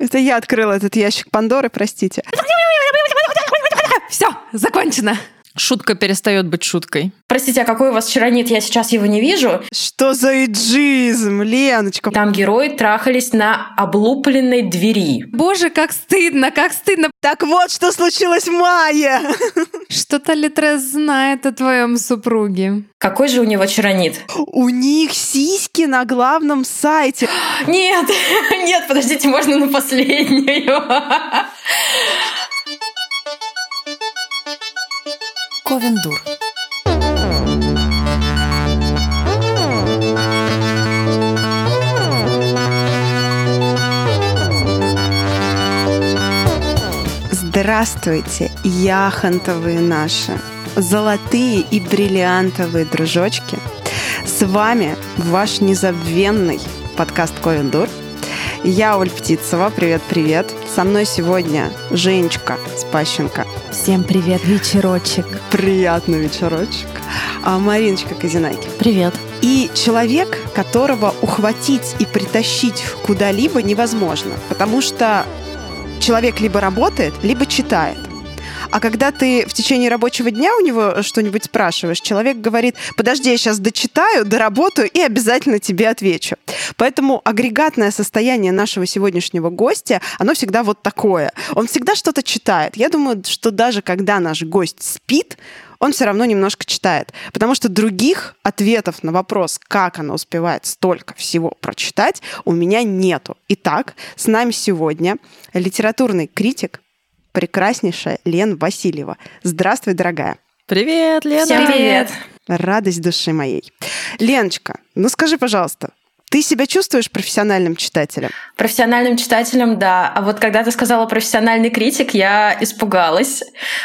Это я открыла этот ящик Пандоры, простите. Все, закончено. Шутка перестает быть шуткой. Простите, а какой у вас чаронит? Я сейчас его не вижу. Что за иджизм, Леночка? Там герои трахались на облупленной двери. Боже, как стыдно, как стыдно. Так вот, что случилось в мае. Что-то Литрес знает о твоем супруге. Какой же у него чаронит? У них сиськи на главном сайте. Нет, нет, подождите, можно на последнюю. Ковендур. Здравствуйте, яхонтовые наши, золотые и бриллиантовые дружочки. С вами ваш незабвенный подкаст Ковендур. Я Оль Птицева, привет-привет. Со мной сегодня Женечка Спащенко. Всем привет, вечерочек. Приятный вечерочек. А Мариночка Казинайки. Привет. И человек, которого ухватить и притащить куда-либо невозможно, потому что человек либо работает, либо читает. А когда ты в течение рабочего дня у него что-нибудь спрашиваешь, человек говорит, подожди, я сейчас дочитаю, доработаю и обязательно тебе отвечу. Поэтому агрегатное состояние нашего сегодняшнего гостя, оно всегда вот такое. Он всегда что-то читает. Я думаю, что даже когда наш гость спит, он все равно немножко читает. Потому что других ответов на вопрос, как она успевает столько всего прочитать, у меня нету. Итак, с нами сегодня литературный критик, прекраснейшая Лен Васильева. Здравствуй, дорогая. Привет, Лена. Всем привет. Радость души моей. Леночка, ну скажи, пожалуйста, ты себя чувствуешь профессиональным читателем? Профессиональным читателем, да. А вот когда ты сказала профессиональный критик, я испугалась,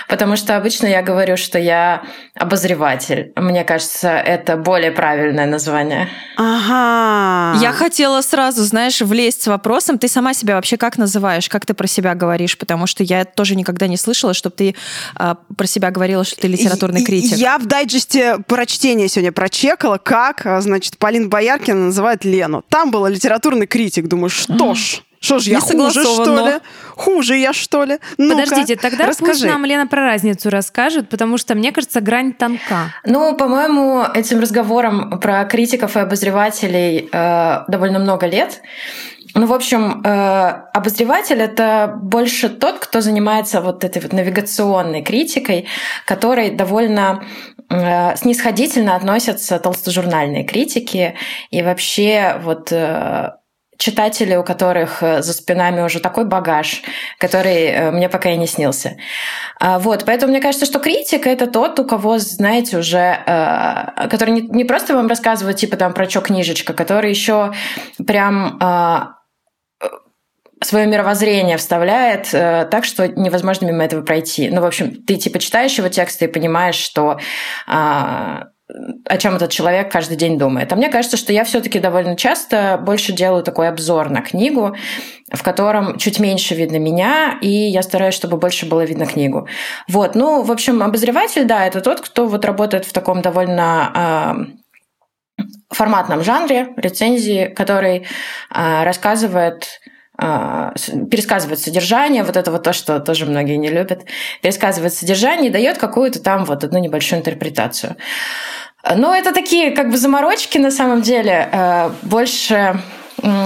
потому что обычно я говорю, что я обозреватель. Мне кажется, это более правильное название. Ага. Я хотела сразу, знаешь, влезть с вопросом, ты сама себя вообще как называешь, как ты про себя говоришь, потому что я тоже никогда не слышала, чтобы ты а, про себя говорила, что ты литературный критик. Я в дайджесте прочтения сегодня прочекала, как, а, значит, Полина Бояркина называет Лену. Там был литературный критик. Думаю, что ж, что ж, я хуже, что ли? Хуже я, что ли? Ну-ка, Подождите, тогда пусть расскажи. нам Лена про разницу расскажет, потому что, мне кажется, грань тонка. Ну, по-моему, этим разговором про критиков и обозревателей э, довольно много лет. Ну, в общем, э, обозреватель это больше тот, кто занимается вот этой вот навигационной критикой, которой довольно снисходительно относятся толстожурнальные критики и вообще вот э, читатели, у которых э, за спинами уже такой багаж, который э, мне пока и не снился. А, Вот, поэтому мне кажется, что критик это тот, у кого, знаете, уже, э, который не просто вам рассказывает типа там про чё книжечка, который еще прям свое мировоззрение вставляет э, так, что невозможно мимо этого пройти. Ну, в общем, ты типа читаешь его тексты и понимаешь, что а, о чем этот человек каждый день думает. А мне кажется, что я все-таки довольно часто больше делаю такой обзор на книгу, в котором чуть меньше видно меня, и я стараюсь, чтобы больше было видно книгу. Вот, ну, в общем, обозреватель, да, это тот, кто вот работает в таком довольно а, форматном жанре рецензии, который а, рассказывает пересказывает содержание, вот это вот то, что тоже многие не любят, пересказывает содержание и дает какую-то там вот одну небольшую интерпретацию. Но это такие как бы заморочки на самом деле, э, больше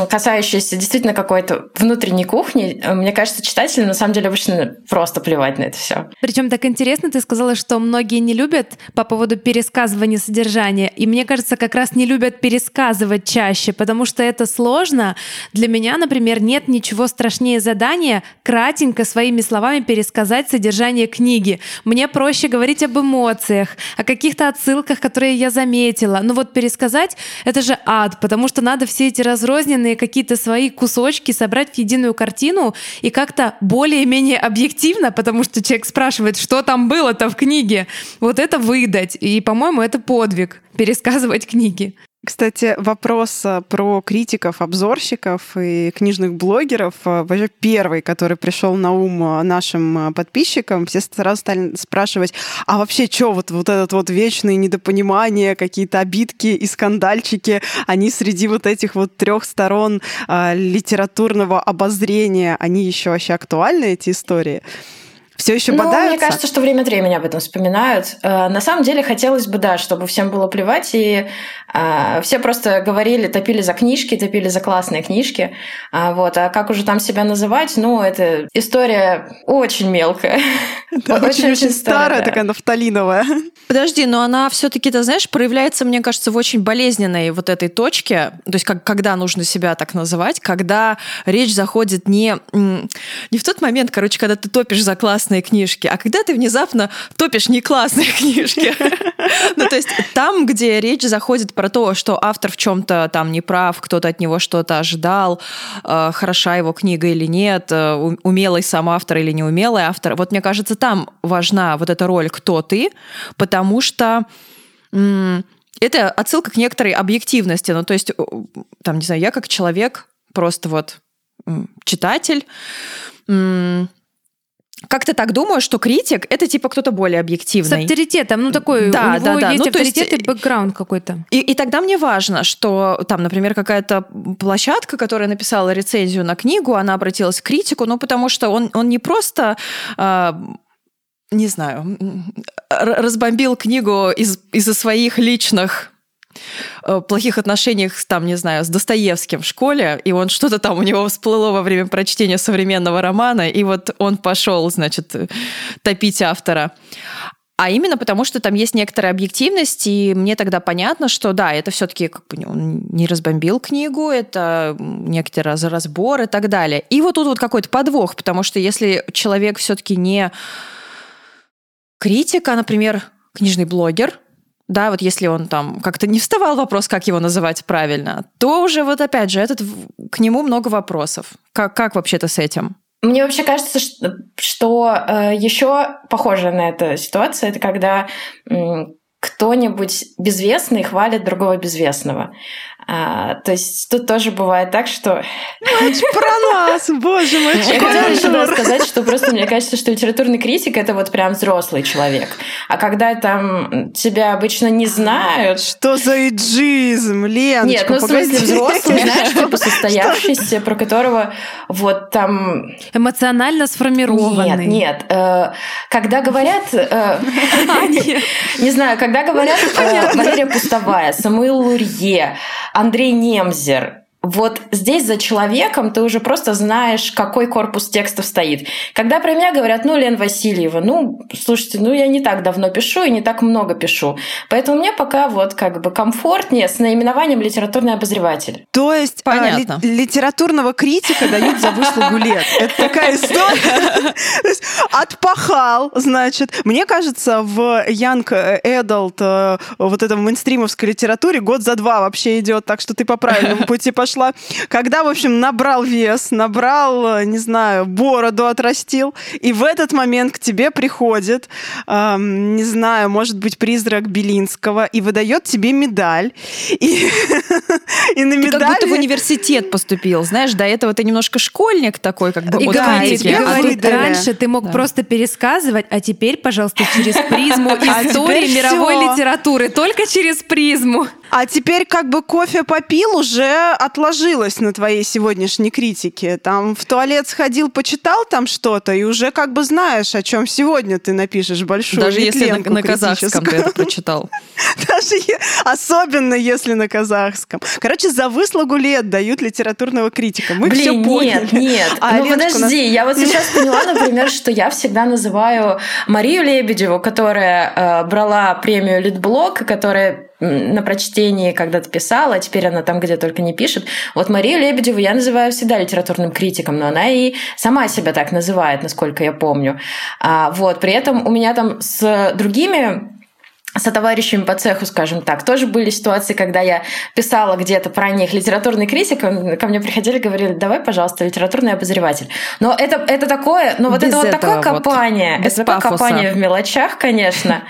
касающиеся действительно какой-то внутренней кухни. Э, Мне кажется, читателям на самом деле обычно просто плевать на это все. Причем так интересно, ты сказала, что многие не любят по поводу пересказывания содержания. И мне кажется, как раз не любят пересказывать чаще, потому что это сложно. Для меня, например, нет ничего страшнее задания кратенько своими словами пересказать содержание книги. Мне проще говорить об эмоциях, о каких-то отсылках, которые я заметила. Но вот пересказать — это же ад, потому что надо все эти разрозненные какие-то свои кусочки собрать в единую картину и как-то более-менее объективно, потому что человек спрашивает, что там было-то в книге, вот это выдать. И, по-моему, это подвиг — пересказывать книги. Кстати, вопрос э, про критиков, обзорщиков и книжных блогеров. э, Вообще первый, который пришел на ум э, нашим подписчикам, все сразу стали спрашивать, а вообще что вот, вот этот вот вечные недопонимания, какие-то обидки и скандальчики, они среди вот этих вот трех сторон литературного обозрения, они еще вообще актуальны, эти истории? Все еще Ну, бодаются? мне кажется, что время от времени об этом вспоминают. Э, На самом деле хотелось бы, да, чтобы всем было плевать, и э, все просто говорили, топили за книжки, топили за классные книжки. А, вот. а как уже там себя называть, ну, это история очень мелкая. Да, Очень-очень старая, да. такая нафталиновая. Подожди, но она все-таки, ты знаешь, проявляется, мне кажется, в очень болезненной вот этой точке, то есть как, когда нужно себя так называть, когда речь заходит не, не в тот момент, короче, когда ты топишь за классные книжки, а когда ты внезапно топишь не классные книжки. Ну, то есть там, где речь заходит про то, что автор в чем-то там не прав, кто-то от него что-то ожидал, э, хороша его книга или нет, э, умелый сам автор или неумелый автор. Вот мне кажется, там важна вот эта роль «кто ты?», потому что это отсылка к некоторой объективности. Ну, то есть, там, не знаю, я как человек, просто вот читатель, как-то так думаю, что критик — это типа кто-то более С объективный. авторитетом, ну такой, Да, у него да, да. есть Ну, то есть, авторитет и бэкграунд какой-то. И, и тогда мне важно, что там, например, какая-то площадка, которая написала рецензию на книгу, она обратилась к критику, ну, потому что он, он не просто, а, не знаю, разбомбил книгу из, из-за своих личных э, плохих отношениях, там, не знаю, с Достоевским в школе, и он что-то там у него всплыло во время прочтения современного романа, и вот он пошел, значит, э, топить автора. А именно потому, что там есть некоторая объективность, и мне тогда понятно, что да, это все-таки как бы он не разбомбил книгу, это некоторый раз- разбор и так далее. И вот тут вот какой-то подвох, потому что если человек все-таки не критик, а, например, книжный блогер, да, вот если он там как-то не вставал вопрос, как его называть правильно, то уже вот опять же этот, к нему много вопросов. Как, как вообще-то с этим? Мне вообще кажется, что, что еще похожая на эту ситуацию, это когда м, кто-нибудь безвестный хвалит другого безвестного. А, то есть тут тоже бывает так, что... Про нас, боже мой, Я хотела еще сказать, что просто мне кажется, что литературный критик это вот прям взрослый человек. А когда там тебя обычно не знают, Что за иджизм, Леночка, нет, ну в смысле взрослый, знаешь, типа состоявшийся, про которого вот там Эмоционально сформированный. Нет, нет. э, Когда говорят... э, Не знаю, когда говорят э, Валерия Пустовая, Самуил Лурье, Андрей Немзер, вот здесь за человеком ты уже просто знаешь, какой корпус текстов стоит. Когда про меня говорят, ну, Лен Васильева, ну, слушайте, ну, я не так давно пишу и не так много пишу. Поэтому мне пока вот как бы комфортнее с наименованием литературный обозреватель. То есть а, Понятно. ли- литературного критика дают за выслугу лет. Это такая история. Отпахал, значит. Мне кажется, в Young Adult, э, вот этом мейнстримовской литературе, год за два вообще идет, так что ты по правильному пути пошла. Когда, в общем, набрал вес, набрал, э, не знаю, бороду отрастил, и в этот момент к тебе приходит, эм, не знаю, может быть, призрак Белинского, и выдает тебе медаль. И, и на Ты медали... как будто в университет поступил, знаешь, до этого ты немножко школьник такой, как бы И говорит, и а говорит, раньше ты мог Да. просто пересказывать, а теперь, пожалуйста, через призму А истории мировой литературы. Только через призму. А теперь как бы кофе попил, уже отложилось на твоей сегодняшней критике. Там в туалет сходил, почитал там что-то, и уже как бы знаешь, о чем сегодня ты напишешь большую Даже если на, на казахском ты это прочитал. Даже особенно если на казахском. Короче, за выслугу лет дают литературного критика. Мы все Блин, поняли. нет, нет. А ну у нас- подожди, я вот сейчас поняла, например, что я всегда называю Марию Лебедеву, которая э, брала премию Литблок, которая на прочтении когда-то писала, а теперь она там где только не пишет. Вот Марию Лебедеву я называю всегда литературным критиком, но она и сама себя так называет, насколько я помню. А, вот, при этом у меня там с другими со товарищами по цеху, скажем так. Тоже были ситуации, когда я писала где-то про них литературный критик, ко мне приходили и говорили, давай, пожалуйста, литературный обозреватель. Но это, это такое, но вот Без это вот такое копание, вот. это такое копание в мелочах, конечно.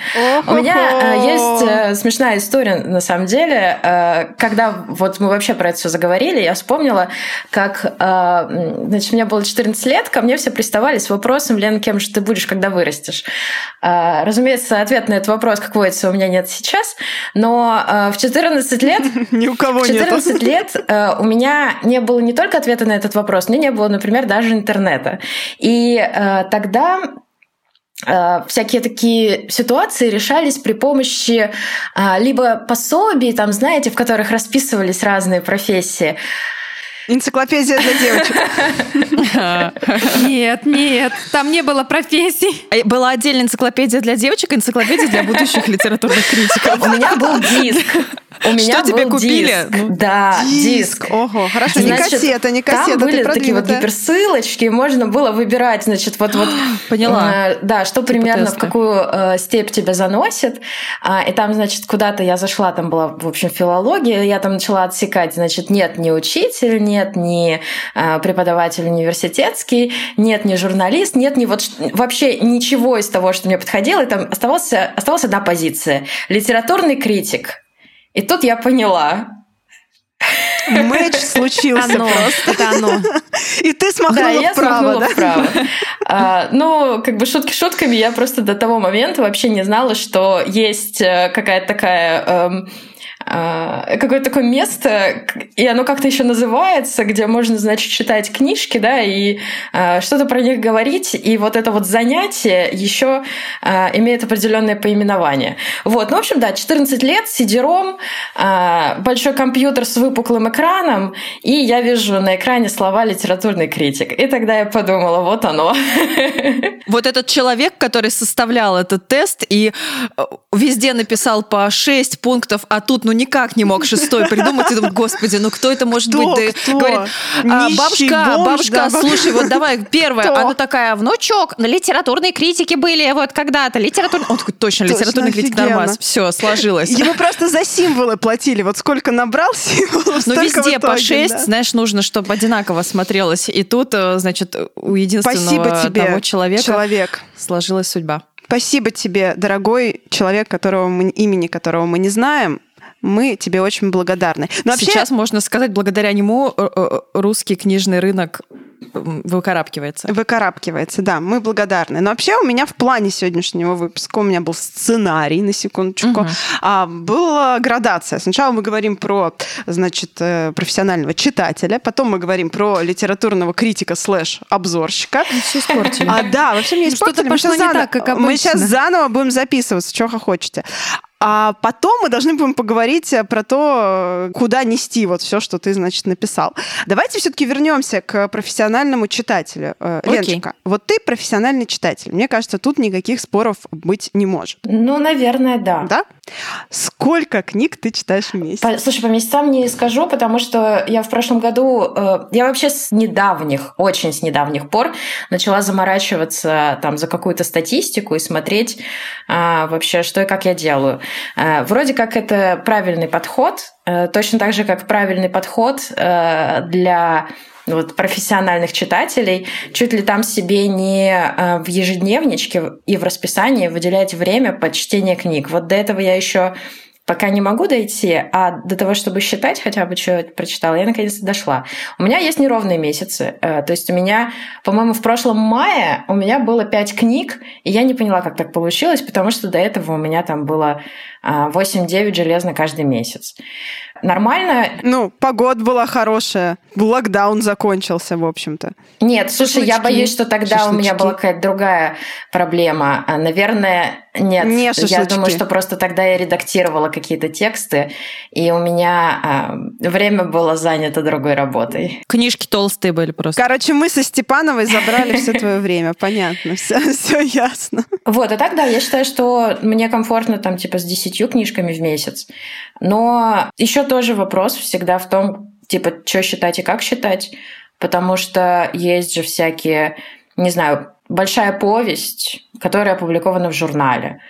У меня э, есть э, смешная история, на самом деле, э, когда вот мы вообще про это все заговорили, я вспомнила, как, значит, мне было 14 лет, ко мне все приставали с вопросом, Лен, кем же ты будешь, когда вырастешь? Разумеется, ответ на этот вопрос, какой оказывается, у меня нет сейчас. Но э, в 14 лет... Ни у кого В 14 лет э, у меня не было не только ответа на этот вопрос, меня не было, например, даже интернета. И э, тогда всякие такие ситуации решались при помощи либо пособий, там, знаете, в которых расписывались разные профессии, Энциклопедия для девочек. Нет, нет, там не было профессий. А была отдельная энциклопедия для девочек, энциклопедия для будущих литературных критиков. У меня был диск. У меня Что тебе купили? Диск. Ну, да, диск. Ого, хорошо, не кассета, не кассета. Там были такие вот гиперссылочки, можно было выбирать, значит, вот вот. Поняла. Э, да, что типа примерно в какую э, степь тебя заносит. А, и там, значит, куда-то я зашла, там была, в общем, филология, я там начала отсекать, значит, нет, не учитель, нет, не э, преподаватель университетский, нет, не журналист, нет, не вот вообще ничего из того, что мне подходило, и там оставался, оставалась одна позиция. Литературный критик. И тут я поняла, Мэч случился оно, просто. Это оно. И ты смахнула да, я вправо, смахнула да? вправо. А, ну, как бы шутки шутками, я просто до того момента вообще не знала, что есть э, какая-то такая... Эм, какое-то такое место, и оно как-то еще называется, где можно, значит, читать книжки, да, и э, что-то про них говорить, и вот это вот занятие еще э, имеет определенное поименование. Вот, ну, в общем, да, 14 лет, сидером, э, большой компьютер с выпуклым экраном, и я вижу на экране слова «литературный критик». И тогда я подумала, вот оно. Вот этот человек, который составлял этот тест и везде написал по 6 пунктов, а тут, ну, никак не мог шестой придумать. И думаю, господи, ну кто это может кто, быть? Кто? Говорит, а, бабушка, бомж, бабушка, да, слушай, вот давай, первая. Кто? Она такая, внучок, литературные критики были вот когда-то. Литератур... Он такой, точно, Точно, литературный критик нормас. Все, сложилось. Ему просто за символы платили. Вот сколько набрал символов, Ну, везде в по итоге, 6, да. знаешь, нужно, чтобы одинаково смотрелось. И тут, э, значит, у единственного тебе, одного человека человек. сложилась судьба. Спасибо тебе, дорогой человек, которого мы, имени которого мы не знаем. Мы тебе очень благодарны. Но вообще, Сейчас, можно сказать, благодаря нему э, э, русский книжный рынок выкарабкивается. Выкарабкивается, да, мы благодарны. Но вообще у меня в плане сегодняшнего выпуска, у меня был сценарий, на секундочку, Мгм. а, была градация. Сначала мы говорим про, значит, э, профессионального читателя, потом мы говорим про литературного критика слэш обзорщика. Все испортили. А, да, вообще мне Ну, что-то испортили. Мы пошло щас не заново- так, как Мы обычно. сейчас заново будем записываться, что хочете. А потом мы должны будем поговорить э, про то, куда нести вот все, что ты, значит, написал. Давайте все-таки вернемся к профессиональному читателю. Э, Окей. Леночка, вот ты профессиональный читатель. Мне кажется, тут никаких споров быть не может. Ну, наверное, да. Да? Сколько книг ты читаешь в месяц? По- слушай, по месяцам не скажу, потому что я в прошлом году, э, я вообще с недавних, очень с недавних пор начала заморачиваться там за какую-то статистику и смотреть а, вообще, что и как я делаю. Э, вроде как это правильный подход, э, точно так же, как правильный подход э, для вот, профессиональных читателей, чуть ли там себе не в ежедневничке и в расписании выделять время под чтение книг. Вот до этого я еще пока не могу дойти, а до того, чтобы считать хотя бы, что я прочитала, я наконец-то дошла. У меня есть неровные месяцы. Э, То есть у меня, по-моему, в прошлом мае у меня было пять книг, и я не поняла, как так получилось, потому что до этого у меня там было а, 8-9 железно каждый месяц. Нормально? Ну, погода была хорошая, локдаун закончился, в общем-то. Нет, слушай, я Шашлычки. боюсь, что тогда у меня Шашлычки. была какая-то другая проблема. А, Наверное, нет. Не я шашлычки. думаю, что просто тогда я редактировала какие-то тексты, и у меня а, время было занято другой работой. Книжки толстые были просто. Короче, мы со Степановой забрали все твое время. Понятно, все, все ясно. Вот, а так, да, я считаю, что мне комфортно там типа с десятью книжками в месяц. Но еще тоже вопрос всегда в том, типа, что считать и как считать, потому что есть же всякие, не знаю, большая повесть, которая опубликована в журнале.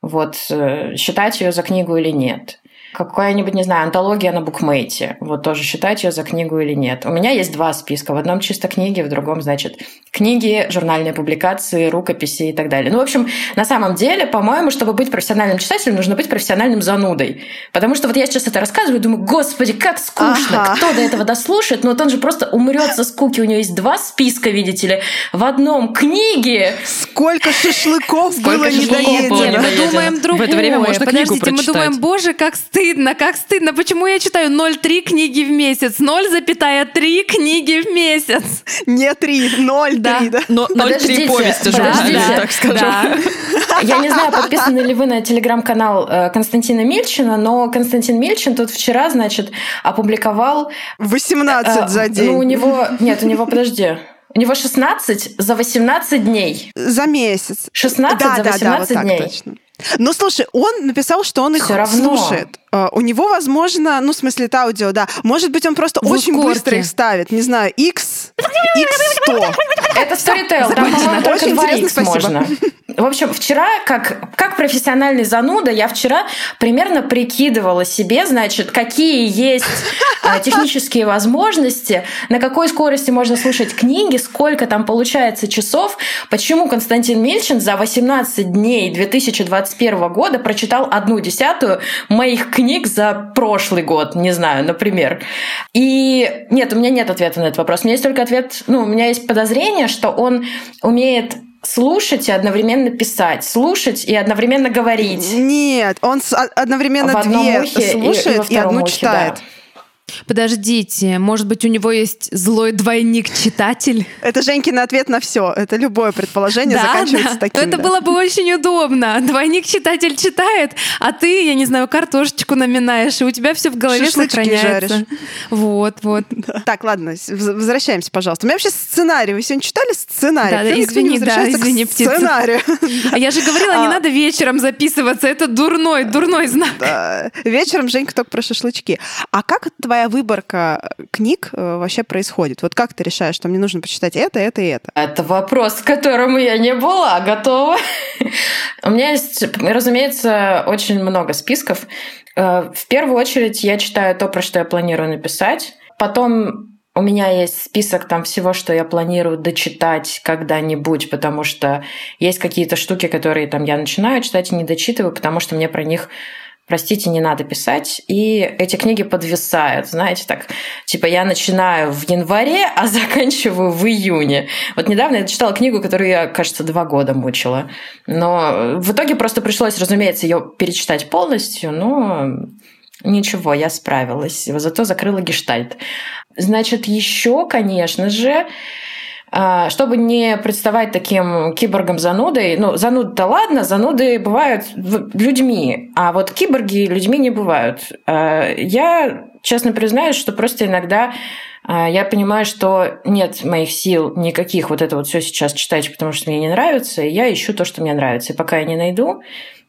Вот э, считать ее за книгу или нет какая-нибудь, не знаю, антология на букмейте. Вот тоже считать ее за книгу или нет. У меня есть два списка. В одном чисто книги, в другом, значит, книги, журнальные публикации, рукописи и так далее. Ну, в общем, на самом деле, по-моему, чтобы быть профессиональным читателем, нужно быть профессиональным занудой. Потому что вот я сейчас это рассказываю, думаю, господи, как скучно. Ага. Кто до этого дослушает? Ну, вот он же просто умрет со скуки. У него есть два списка, видите ли. В одном книги. Сколько шашлыков Сколько было недоедено. Мы думаем другое. В это время можно Подождите, книгу мы думаем, боже, как стыдно стыдно, как стыдно. Почему я читаю 0,3 книги в месяц? 0,3 книги в месяц. Не 3, 0,3, да? да? Но 0,3 повести журналиста, да, так скажем. Да. Я не знаю, подписаны ли вы на телеграм-канал э, Константина Мильчина, но Константин Мильчин тут вчера, значит, опубликовал... 18 э, за день. Ну, у него... Нет, у него, подожди. У него 16 за 18 дней. За месяц. 16 да, за 18 да, да, вот дней. Так точно. Ну, слушай, он написал, что он их Всё равно. слушает. Uh, у него, возможно, ну, в смысле, это аудио, да. Может быть, он просто в очень ускорке. быстро их ставит. Не знаю, X, X100. Это Storytel, там, по-моему, только 2X можно. В общем, вчера, как, как профессиональный зануда, я вчера примерно прикидывала себе, значит, какие есть а, технические возможности, на какой скорости можно слушать книги, сколько там получается часов, почему Константин Мильчин за 18 дней 2021 года прочитал одну десятую моих книг за прошлый год, не знаю, например. И нет, у меня нет ответа на этот вопрос. У меня есть только ответ, ну, у меня есть подозрение, что он умеет слушать и одновременно писать, слушать и одновременно говорить. Нет, он одновременно две слушает и, и, и одну ухе, читает. Да. Подождите, может быть, у него есть злой двойник-читатель? Это Женькин ответ на все. Это любое предположение да, заканчивается да. таким. Это да. было бы очень удобно. Двойник-читатель читает, а ты, я не знаю, картошечку наминаешь, и у тебя все в голове Шашлычки сохраняется. Жаришь. Вот, вот. Да. Так, ладно, возвращаемся, пожалуйста. У меня вообще сценарий. Вы сегодня читали сценарий? Да, да, извини, да, извини, птица. Сценарию. А я же говорила, не а. надо вечером записываться. Это дурной, дурной знак. Да. Вечером Женька только про шашлычки. А как твоя твоя выборка книг э, вообще происходит? Вот как ты решаешь, что мне нужно почитать это, это и это? Это вопрос, к которому я не была готова. У меня есть, разумеется, очень много списков. Э, в первую очередь я читаю то, про что я планирую написать. Потом у меня есть список там всего, что я планирую дочитать когда-нибудь, потому что есть какие-то штуки, которые там я начинаю читать и не дочитываю, потому что мне про них простите, не надо писать. И эти книги подвисают, знаете, так, типа я начинаю в январе, а заканчиваю в июне. Вот недавно я читала книгу, которую я, кажется, два года мучила. Но в итоге просто пришлось, разумеется, ее перечитать полностью, но ничего, я справилась. Зато закрыла гештальт. Значит, еще, конечно же, чтобы не представать таким киборгом-занудой, ну, зануды-то ладно, зануды бывают людьми, а вот киборги людьми не бывают. А, я честно признаюсь, что просто иногда а, я понимаю, что нет моих сил никаких вот это вот все сейчас читать, потому что мне не нравится, и я ищу то, что мне нравится. И пока я не найду,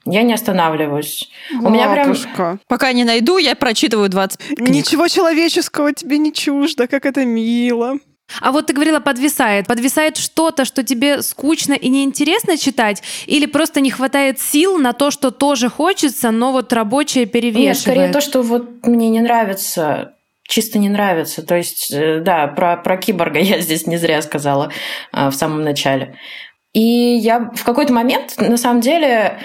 я не останавливаюсь. Бабушка. У меня прям... Пока не найду, я прочитываю 20 книг. Ничего человеческого тебе не чуждо, как это мило. А вот ты говорила, подвисает. Подвисает что-то, что тебе скучно и неинтересно читать, или просто не хватает сил на то, что тоже хочется, но вот рабочее перевешивает? Нет, скорее то, что вот мне не нравится чисто не нравится. То есть, э, да, про, про киборга я здесь не зря сказала а, в самом начале. И я в какой-то момент, на самом деле,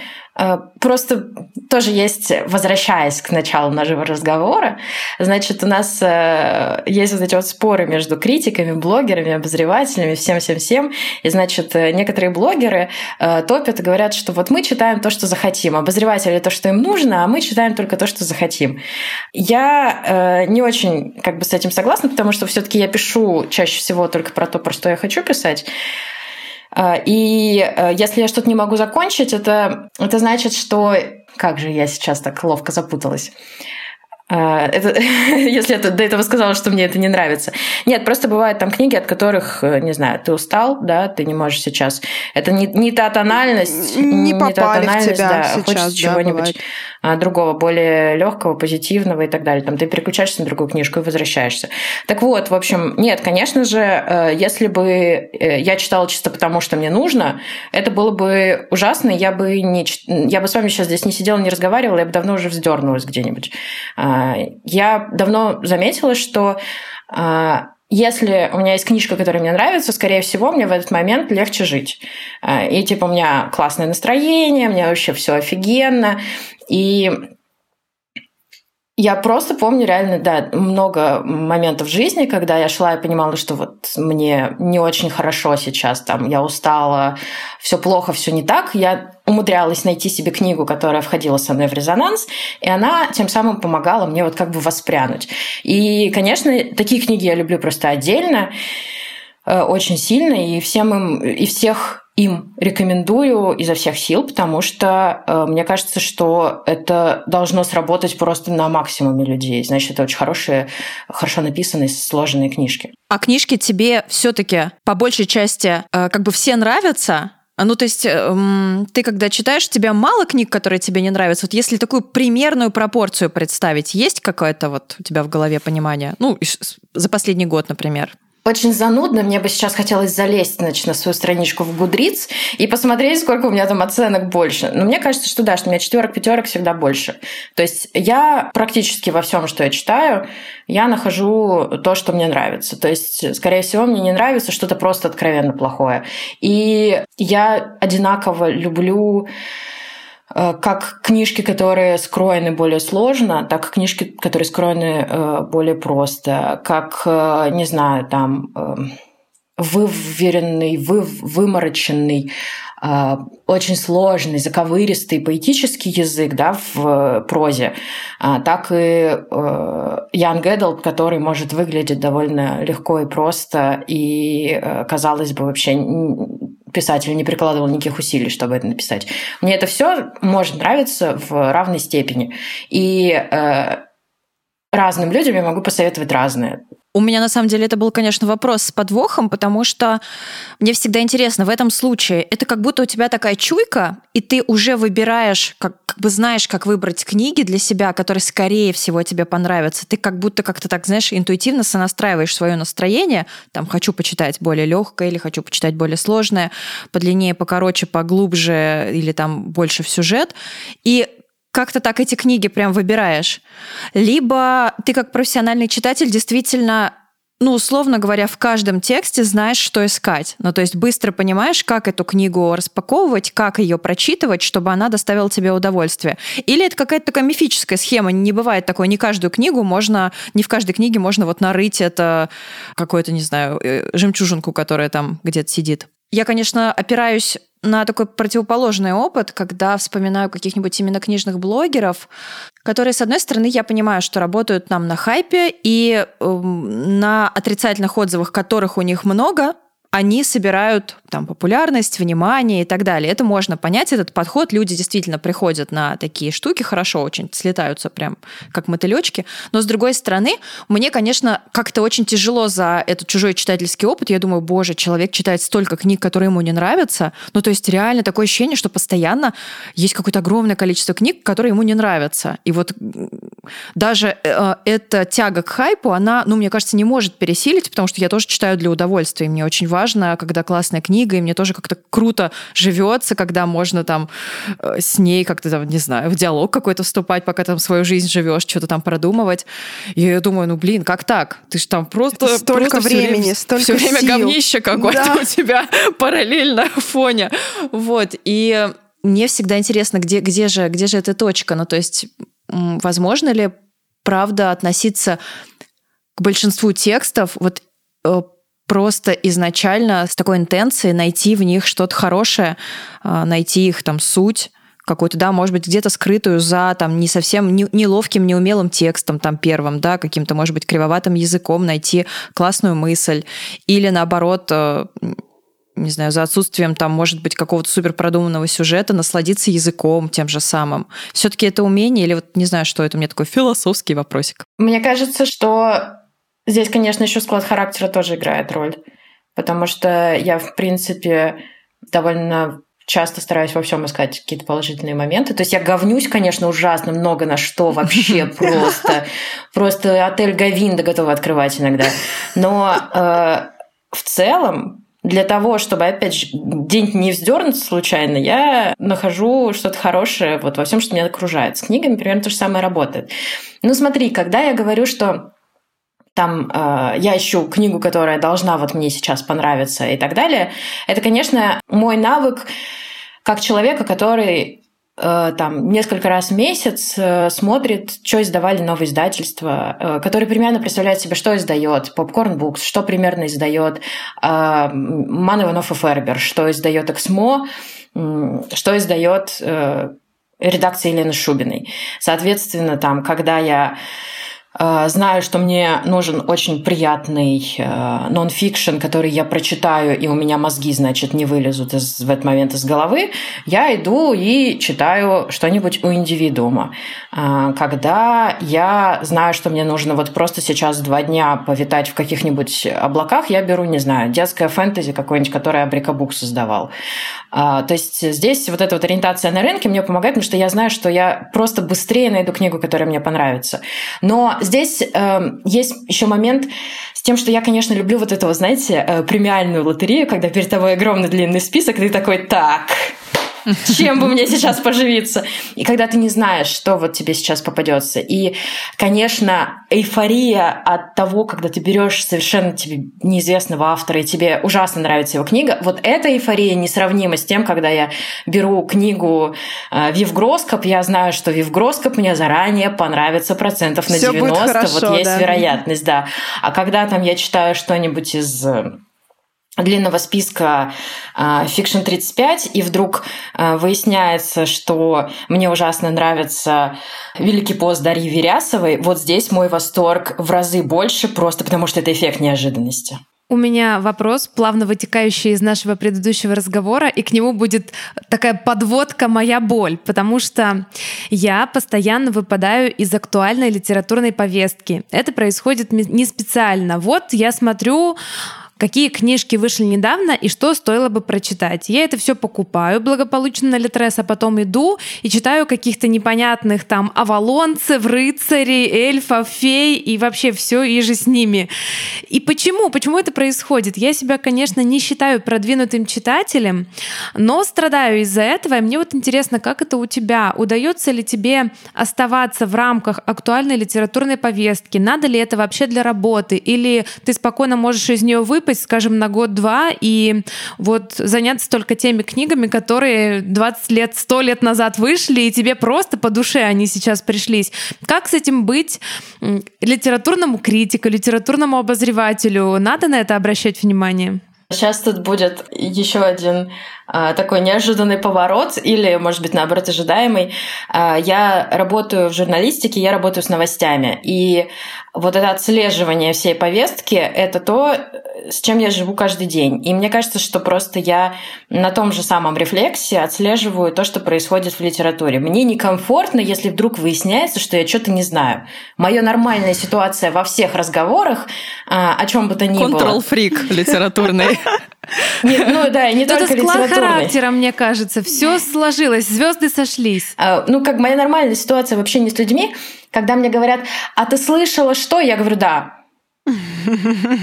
просто тоже есть, возвращаясь к началу нашего разговора, значит, у нас э, есть вот эти вот споры между критиками, блогерами, обозревателями, всем-всем-всем. И, значит, э, некоторые блогеры топят и говорят, что вот мы читаем то, что захотим, обозреватели то, что им нужно, а мы читаем только то, что захотим. Я не очень как бы с этим согласна, потому что все таки я пишу чаще всего только про то, про что я хочу писать. А, и э, если я что-то не могу закончить, это, это значит, что... Как же я сейчас так ловко запуталась? А, это, если я до этого сказала, что мне это не нравится. Нет, просто бывают там книги, от которых, э, не знаю, ты устал, да, ты не можешь сейчас. Это не, не та тональность. Не, не та тональность, в тебя да, сейчас, хочется да, чего-нибудь бывает. А, другого, более легкого, позитивного и так далее. Там ты переключаешься на другую книжку и возвращаешься. Так вот, в общем, нет, конечно же, э, если бы э, я читала чисто потому, что мне нужно, это было бы ужасно, я бы не, я бы с вами сейчас здесь не сидела, не разговаривала, я бы давно уже вздернулась где-нибудь. А, я давно заметила, что а, если у меня есть книжка, которая мне нравится, скорее всего, мне в этот момент легче жить. И типа у меня классное настроение, меня вообще все офигенно. И я просто помню реально, да, много моментов в жизни, когда я шла и понимала, что вот мне не очень хорошо сейчас, там, я устала, все плохо, все не так. Я умудрялась найти себе книгу, которая входила со мной в резонанс, и она тем самым помогала мне вот как бы воспрянуть. И, конечно, такие книги я люблю просто отдельно, э, очень сильно, и всем им, и всех им рекомендую изо всех сил, потому что э, мне кажется, что это должно сработать просто на максимуме людей. Значит, это очень хорошие, хорошо написанные, сложенные книжки. А книжки тебе все-таки по большей части э, как бы все нравятся? Ну, то есть э, ты, когда читаешь, тебя мало книг, которые тебе не нравятся. Вот если такую примерную пропорцию представить, есть какое-то вот у тебя в голове понимание? Ну, за последний год, например очень занудно. Мне бы сейчас хотелось залезть значит, на свою страничку в Гудриц и посмотреть, сколько у меня там оценок больше. Но мне кажется, что да, что у меня четверок, пятерок всегда больше. То есть я практически во всем, что я читаю, я нахожу то, что мне нравится. То есть, скорее всего, мне не нравится что-то просто откровенно плохое. И я одинаково люблю как книжки, которые скроены более сложно, так и книжки, которые скроены э, более просто, как, э, не знаю, там выверенный, вы, вымороченный, очень сложный, заковыристый поэтический язык да, в прозе, а, так и Ян Гэддл, который может выглядеть довольно легко и просто, и, казалось бы, вообще писатель не прикладывал никаких усилий, чтобы это написать. Мне это все может нравиться в равной степени. И э, разным людям я могу посоветовать разное. У меня на самом деле это был, конечно, вопрос с подвохом, потому что мне всегда интересно, в этом случае это как будто у тебя такая чуйка, и ты уже выбираешь, как, как бы знаешь, как выбрать книги для себя, которые скорее всего тебе понравятся. Ты как будто как-то так, знаешь, интуитивно сонастраиваешь свое настроение. Там хочу почитать более легкое или хочу почитать более сложное, подлиннее, покороче, поглубже или там больше в сюжет. И как-то так эти книги прям выбираешь. Либо ты как профессиональный читатель действительно ну, условно говоря, в каждом тексте знаешь, что искать. Ну, то есть быстро понимаешь, как эту книгу распаковывать, как ее прочитывать, чтобы она доставила тебе удовольствие. Или это какая-то такая мифическая схема. Не бывает такой, не каждую книгу можно, не в каждой книге можно вот нарыть это какую-то, не знаю, э, жемчужинку, которая там где-то сидит. Я, конечно, опираюсь на такой противоположный опыт, когда вспоминаю каких-нибудь именно книжных блогеров, которые, с одной стороны, я понимаю, что работают нам на хайпе, и э, на отрицательных отзывах, которых у них много, они собирают там популярность, внимание и так далее. Это можно понять, этот подход. Люди действительно приходят на такие штуки, хорошо очень слетаются прям как мотылечки. Но с другой стороны, мне, конечно, как-то очень тяжело за этот чужой читательский опыт. Я думаю, боже, человек читает столько книг, которые ему не нравятся. Ну, то есть реально такое ощущение, что постоянно есть какое-то огромное количество книг, которые ему не нравятся. И вот даже э, эта тяга к хайпу, она, ну, мне кажется, не может пересилить, потому что я тоже читаю для удовольствия. И мне очень важно важно, когда классная книга, и мне тоже как-то круто живется, когда можно там э, с ней как-то там, не знаю, в диалог какой-то вступать, пока там свою жизнь живешь, что-то там продумывать. И я думаю, ну блин, как так? Ты же там просто столько просто времени, время, столько все время сил. говнище какое-то да. у тебя параллельно в фоне. Вот. И мне всегда интересно, где, где, же, где же эта точка? Ну, то есть, возможно ли, правда, относиться к большинству текстов вот э, просто изначально с такой интенцией найти в них что-то хорошее, а, найти их там суть, какую-то, да, может быть, где-то скрытую за там не совсем неловким, неумелым текстом там первым, да, каким-то, может быть, кривоватым языком найти классную мысль. Или наоборот, э, не знаю, за отсутствием там, может быть, какого-то супер продуманного сюжета, насладиться языком тем же самым. все таки это умение или вот не знаю, что это, у меня такой философский вопросик. Мне кажется, что здесь, конечно, еще склад характера тоже играет роль. Потому что я, в принципе, довольно часто стараюсь во всем искать какие-то положительные моменты. То есть я говнюсь, конечно, ужасно много на что вообще просто. Просто отель Гавинда готова открывать иногда. Но э, в целом для того, чтобы, опять же, день не вздернуться случайно, я нахожу что-то хорошее вот во всем, что меня окружает. С книгами примерно то же самое работает. Ну смотри, когда я говорю, что там э, я ищу книгу, которая должна вот мне сейчас понравиться и так далее. Это, конечно, мой навык как человека, который э, там несколько раз в месяц э, смотрит, что издавали новые издательства, э, который примерно представляет себе, что издает Popcorn Books, что примерно издает Ман Иванов и Фербер, что издает Эксмо, что издает редакция Елены Шубиной. Соответственно, там, когда я знаю, что мне нужен очень приятный э, нон-фикшн, который я прочитаю, и у меня мозги, значит, не вылезут из, в этот момент из головы, я иду и читаю что-нибудь у индивидуума. Э, когда я знаю, что мне нужно вот просто сейчас два дня повитать в каких-нибудь облаках, я беру, не знаю, детское фэнтези какое-нибудь, которое Абрикабук создавал. То есть здесь вот эта вот ориентация на рынке мне помогает, потому что я знаю, что я просто быстрее найду книгу, которая мне понравится. Но здесь э, есть еще момент с тем, что я, конечно, люблю вот этого, знаете, э, премиальную лотерею, когда перед тобой огромный длинный список, и ты такой, так, чем бы мне сейчас поживиться. И когда ты не знаешь, что вот тебе сейчас попадется. И, конечно, эйфория от того, когда ты берешь совершенно тебе неизвестного автора, и тебе ужасно нравится его книга, вот эта эйфория несравнима с тем, когда я беру книгу э, Вивгроскоп, я знаю, что Вивгроскоп мне заранее понравится процентов на Всё 90, хорошо, вот есть да. вероятность, да. А когда там я читаю что-нибудь из длинного списка Fiction а, 35, и вдруг а, выясняется, что мне ужасно нравится «Великий пост» Дарьи Верясовой, вот здесь мой восторг в разы больше, просто потому что это эффект неожиданности. У меня вопрос, плавно вытекающий из нашего предыдущего разговора, и к нему будет такая подводка «Моя боль», потому что я постоянно выпадаю из актуальной литературной повестки. Это происходит не специально. Вот я смотрю какие книжки вышли недавно и что стоило бы прочитать. Я это все покупаю благополучно на Литрес, а потом иду и читаю каких-то непонятных там авалонцев, рыцарей, эльфов, фей и вообще все и же с ними. И почему? Почему это происходит? Я себя, конечно, не считаю продвинутым читателем, но страдаю из-за этого. И мне вот интересно, как это у тебя? Удается ли тебе оставаться в рамках актуальной литературной повестки? Надо ли это вообще для работы? Или ты спокойно можешь из нее выпасть выпасть, скажем, на год-два и вот заняться только теми книгами, которые 20 лет, 100 лет назад вышли, и тебе просто по душе они сейчас пришлись. Как с этим быть литературному критику, литературному обозревателю? Надо на это обращать внимание? Сейчас тут будет еще один такой неожиданный поворот или, может быть, наоборот, ожидаемый. А, я работаю в журналистике, я работаю с новостями. И вот это отслеживание всей повестки – это то, с чем я живу каждый день. И мне кажется, что просто я на том же самом рефлексе отслеживаю то, что происходит в литературе. Мне некомфортно, если вдруг выясняется, что я что-то не знаю. Моя нормальная ситуация во всех разговорах, а, о чем бы то ни было. Контрол-фрик литературный. Нет, ну да, не только склад характера, мне кажется. Все сложилось, звезды сошлись. А, ну, как моя нормальная ситуация вообще не с людьми, когда мне говорят, а ты слышала что? Я говорю, да.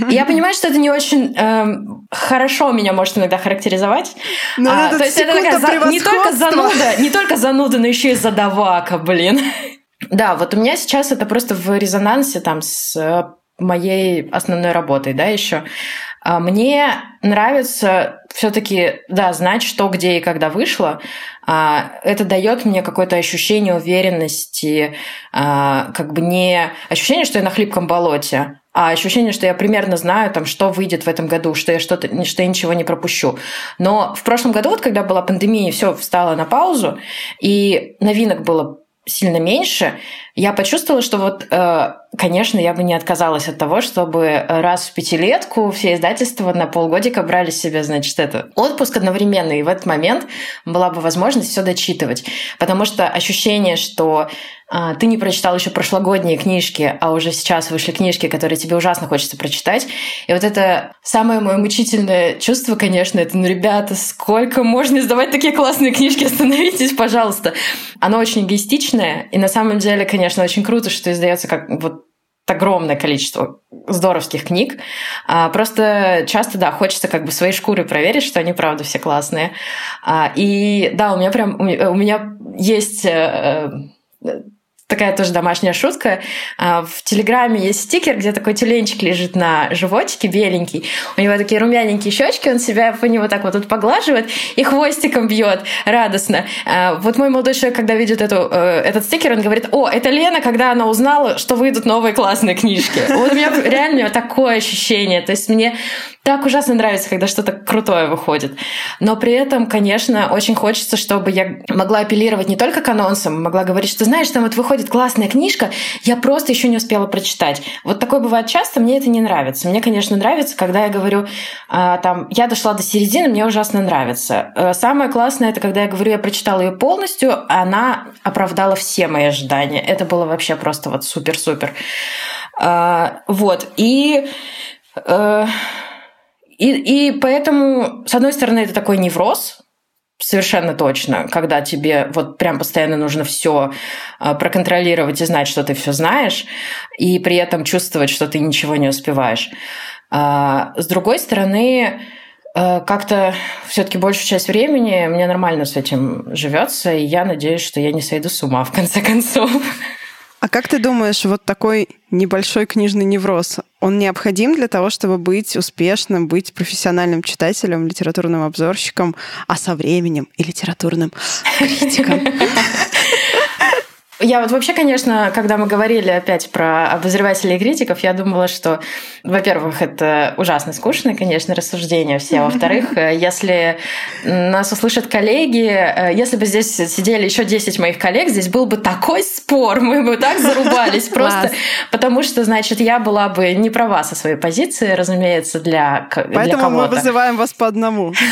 Я понимаю, что это не очень эм, хорошо меня может иногда характеризовать. Но а, то есть это такая за, не только зануда, не только зануда, но еще и задавака, блин. Да, вот у меня сейчас это просто в резонансе там с э, моей основной работой, да, еще. А мне нравится все-таки, да, знать, что, где и когда вышло. А, это дает мне какое-то ощущение уверенности, а, как бы не ощущение, что я на хлипком болоте, а ощущение, что я примерно знаю, там, что выйдет в этом году, что я, что-то, что я ничего не пропущу. Но в прошлом году, вот когда была пандемия, все встало на паузу, и новинок было сильно меньше, я почувствовала, что вот, э, конечно, я бы не отказалась от того, чтобы раз в пятилетку все издательства на полгодика брали себе, значит, это отпуск одновременно, и в этот момент была бы возможность все дочитывать. Потому что ощущение, что ты не прочитал еще прошлогодние книжки, а уже сейчас вышли книжки, которые тебе ужасно хочется прочитать. И вот это самое мое мучительное чувство, конечно, это, ну, ребята, сколько можно издавать такие классные книжки, остановитесь, пожалуйста. Оно очень эгоистичное, и на самом деле, конечно, очень круто, что издается как вот огромное количество здоровских книг. А, просто часто, да, хочется как бы своей шкуры проверить, что они правда все классные. А, и да, у меня прям, у меня есть э, такая тоже домашняя шутка. А, в Телеграме есть стикер, где такой тюленчик лежит на животике, беленький. У него такие румяненькие щечки, он себя по него так вот тут поглаживает и хвостиком бьет радостно. А, вот мой молодой человек, когда видит эту, э, этот стикер, он говорит, о, это Лена, когда она узнала, что выйдут новые классные книжки. Вот у меня реально такое ощущение. То есть мне так ужасно нравится, когда что-то крутое выходит. Но при этом, конечно, очень хочется, чтобы я могла апеллировать не только к анонсам, могла говорить, что знаешь, там вот выходит классная книжка, я просто еще не успела прочитать. Вот такое бывает часто, мне это не нравится. Мне, конечно, нравится, когда я говорю, а, там, я дошла до середины, мне ужасно нравится. Э, самое классное, это когда я говорю, я прочитала ее полностью, она оправдала все мои ожидания. Это было вообще просто вот супер-супер. А, вот. И э, и, и поэтому, с одной стороны, это такой невроз, совершенно точно, когда тебе вот прям постоянно нужно все а, проконтролировать и знать, что ты все знаешь, и при этом чувствовать, что ты ничего не успеваешь. А, с другой стороны, а, как-то все-таки большую часть времени мне нормально с этим живется, и я надеюсь, что я не сойду с ума в конце концов. А как ты думаешь, вот такой небольшой книжный невроз, он необходим для того, чтобы быть успешным, быть профессиональным читателем, литературным обзорщиком, а со временем и литературным критиком? Я вот вообще, конечно, когда мы говорили опять про обозревателей и критиков, я думала, что, во-первых, это ужасно скучное, конечно, рассуждение все. Во-вторых, э, если нас услышат коллеги, э, если бы здесь сидели еще 10 моих коллег, здесь был бы такой спор, мы бы так зарубались просто, потому что, значит, я была бы не права со своей позиции, разумеется, для, Поэтому мы вызываем вас по одному.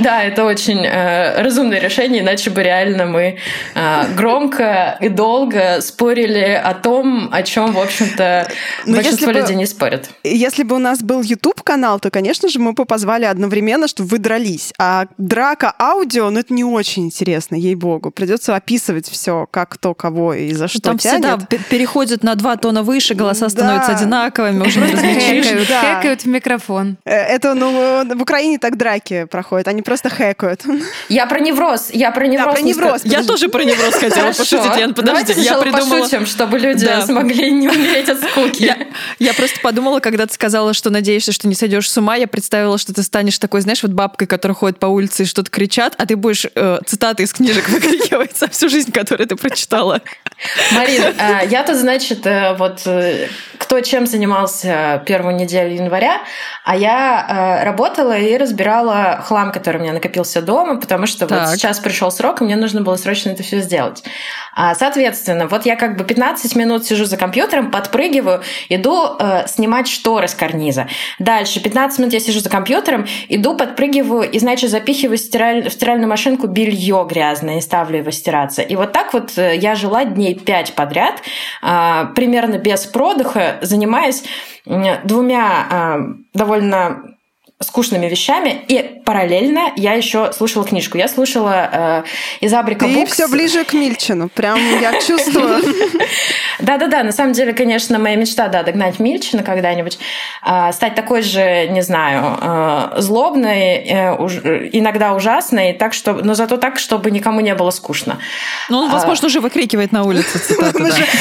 Да, это очень э, разумное решение, иначе бы реально мы громко громко и долго спорили о том, о чем, в общем-то, Но ну, большинство бы, людей не спорят. Если бы у нас был YouTube-канал, то, конечно же, мы бы позвали одновременно, чтобы вы дрались. А драка аудио, ну, это не очень интересно, ей-богу. Придется описывать все, как кто кого и за что Там тянет. всегда переходят на два тона выше, голоса да. становятся одинаковыми, уже не различишь. Хэкают в микрофон. Э, это, ну, в Украине так драки проходят, они просто хэкают. Я про невроз, я про невроз. Да, про невроз. Я тоже про невроз хотела Хорошо. пошутить, Лен, подожди. Давайте я придумала... пошутим, чтобы люди да. смогли не умереть от скуки. Я, я просто подумала, когда ты сказала, что надеешься, что не сойдешь с ума, я представила, что ты станешь такой, знаешь, вот бабкой, которая ходит по улице и что-то кричат, а ты будешь э, цитаты из книжек выкрикивать за всю жизнь, которую ты прочитала. Марин, э, я тут, значит, э, вот э, кто чем занимался первую неделю января, а я работала и разбирала хлам, который у меня накопился дома, потому что так. вот сейчас пришел срок, и мне нужно было срочно это все сделать. А, соответственно, вот я как бы 15 минут сижу за компьютером, подпрыгиваю, иду э, снимать шторы с карниза. Дальше 15 минут я сижу за компьютером, иду, подпрыгиваю и, значит, запихиваю стираль... в стиральную машинку белье грязное и ставлю его стираться. И вот так вот э, я жила дней 5 подряд, э, примерно без продыха, занимаясь двумя э, довольно скучными вещами, и параллельно я еще слушала книжку. Я слушала э, из Абрика Ты Books. все ближе к Мильчину, прям я чувствую. Да-да-да, на самом деле, конечно, моя мечта, да, догнать Мильчина когда-нибудь, э, стать такой же, не знаю, э, злобной, э, иногда ужасной, так что, но зато так, чтобы никому не было скучно. Ну, он, возможно, уже выкрикивает на улице.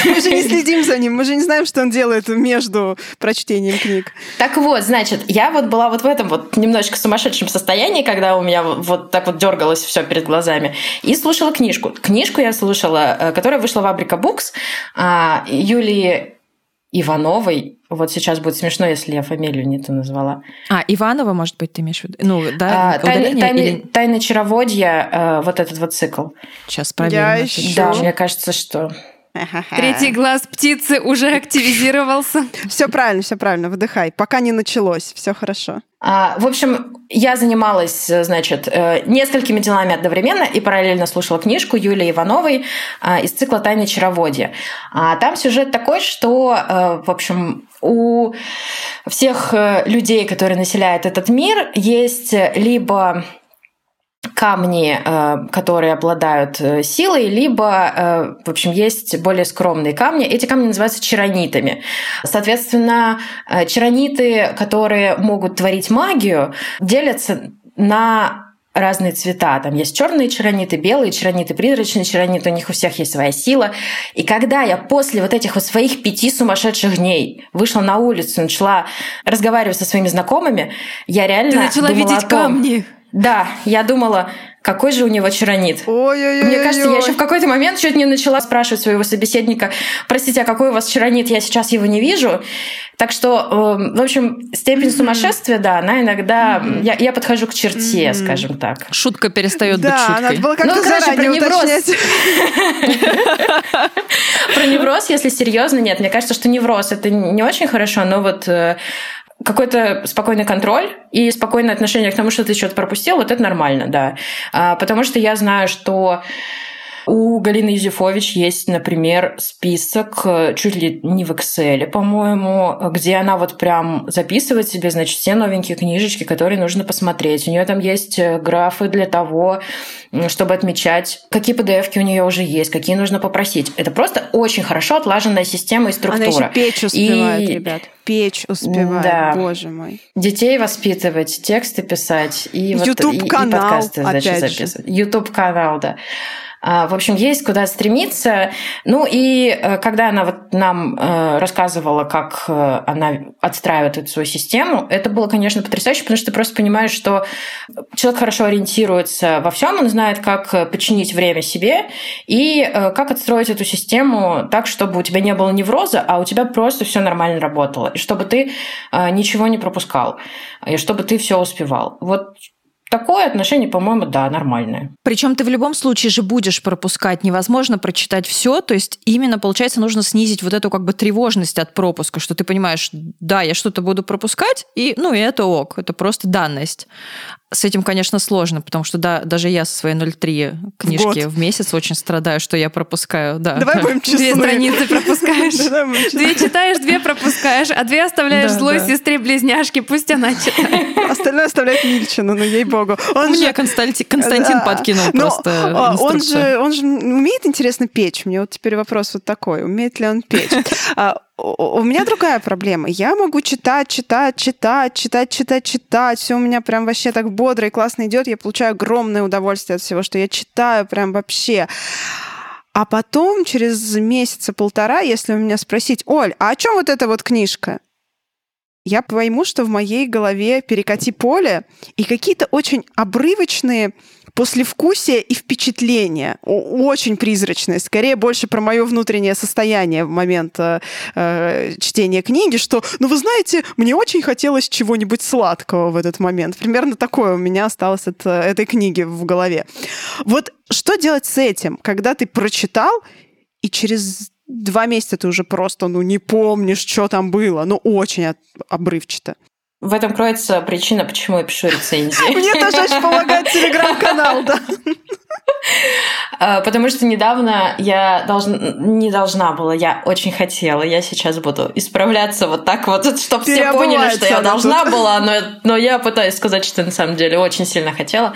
Мы же не следим за ним, мы же не знаем, что он делает между прочтением книг. Так вот, значит, я вот была вот в этом этом вот немножечко сумасшедшем состоянии, когда у меня вот так вот дергалось все перед глазами, и слушала книжку. Книжку я слушала, э, которая вышла в Абрика Букс а, Юлии Ивановой. Вот сейчас будет смешно, если я фамилию не ту назвала. А, Иванова, может быть, ты имеешь в виду? Ну, да, а, тайны, тайны, или... тайны чароводья, э, вот этот вот цикл. Сейчас проверим. Я ищу. Да, мне кажется, что... Третий глаз птицы уже активизировался. Все правильно, все правильно, выдыхай. Пока не началось, все хорошо. А, в общем, я занималась, значит, э, несколькими делами одновременно и параллельно слушала книжку Юлии Ивановой а, из цикла «Тайны чароводья». А там сюжет такой, что, э, в общем, у всех э, людей, которые населяют этот мир, есть либо камни, э, которые обладают э, силой, либо, э, в общем, есть более скромные камни. Эти камни называются чаронитами. Соответственно, чарониты, которые могут творить магию, делятся на разные цвета. Там есть черные чарониты, белые чарониты, призрачные чарониты, у них у всех есть своя сила. И когда я после вот этих вот своих пяти сумасшедших дней вышла на улицу, начала разговаривать со своими знакомыми, я реально Ты начала думала видеть о том, камни. Да, я думала, какой же у него чаронит. Ой-ой-ой. Мне кажется, я еще в какой-то момент чуть не начала спрашивать своего собеседника, простите, а какой у вас чаронит, я сейчас его не вижу. Так что, э, в общем, степень сумасшествия, да, она иногда... Я, я подхожу к черте, скажем так. Шутка перестает быть Да, шуткой. надо было как-то Ну, короче, про невроз. Про невроз, если серьезно, нет. Мне кажется, что невроз это не очень хорошо, но вот э, какой-то спокойный контроль и спокойное отношение к тому, что ты что-то пропустил, вот это нормально, да. А, Потому что я знаю, что у Галины Юзефович есть, например, список э, чуть ли не в Excel, по-моему, где она вот прям записывает себе, значит, все новенькие книжечки, которые нужно посмотреть. У нее там есть э, графы для того, чтобы отмечать, какие PDF-ки у нее уже есть, какие нужно попросить. Это просто очень хорошо отлаженная система и структура. Она еще печь успевает, И- ребят. Печь успевает, Да. боже мой. детей воспитывать, тексты писать и, вот, и- и, YouTube-канал, подкасты значит, записывать. YouTube-канал, да. А, В общем, есть куда стремиться. Ну и э, когда она вот нам э, рассказывала, как э, она отстраивает эту свою систему, это было, конечно, потрясающе, потому что ты просто понимаешь, что человек хорошо ориентируется во всем, он знает, как подчинить время себе и как отстроить эту систему так, чтобы у тебя не было невроза, а у тебя просто все нормально работало, и чтобы ты ничего не пропускал, и чтобы ты все успевал. Вот такое отношение, по-моему, да, нормальное. Причем ты в любом случае же будешь пропускать. Невозможно прочитать все. То есть именно, получается, нужно снизить вот эту как бы тревожность от пропуска, что ты понимаешь, да, я что-то буду пропускать, и, ну, и это ок, это просто данность. С этим, конечно, сложно, потому что да, даже я со своей 0,3 книжки год. в месяц очень страдаю, что я пропускаю. Да. Давай будем честны. Две страницы пропускаешь. Две читаешь, две пропускаешь, а две оставляешь злой сестре-близняшке, пусть она читает. Остальное оставляет Мильчину, ну ей-богу. Мне Константин, подкинул просто а, он же, он же умеет интересно печь. Мне вот теперь вопрос вот такой. Умеет ли он печь? У меня другая проблема. Я могу читать, читать, читать, читать, читать, читать. Все у меня прям вообще так бодро и классно идет. Я получаю огромное удовольствие от всего, что я читаю прям вообще. А потом, через месяца полтора, если у меня спросить, Оль, а о чем вот эта вот книжка? Я пойму, что в моей голове перекати поле и какие-то очень обрывочные послевкусия и впечатления. Очень призрачные. Скорее, больше про мое внутреннее состояние в момент э, э, чтения книги, что, ну, вы знаете, мне очень хотелось чего-нибудь сладкого в этот момент. Примерно такое у меня осталось от э, этой книги в голове. Вот что делать с этим, когда ты прочитал, и через два месяца ты уже просто, ну, не помнишь, что там было. Ну, очень от- обрывчато. В этом кроется причина, почему я пишу рецензии. Мне тоже очень помогает телеграм-канал, да. А, Потому что недавно я должна, не должна была, я очень хотела, я сейчас буду исправляться вот так вот, чтобы все поняли, что я должна тут. была, но, но я пытаюсь сказать, что на самом деле очень сильно хотела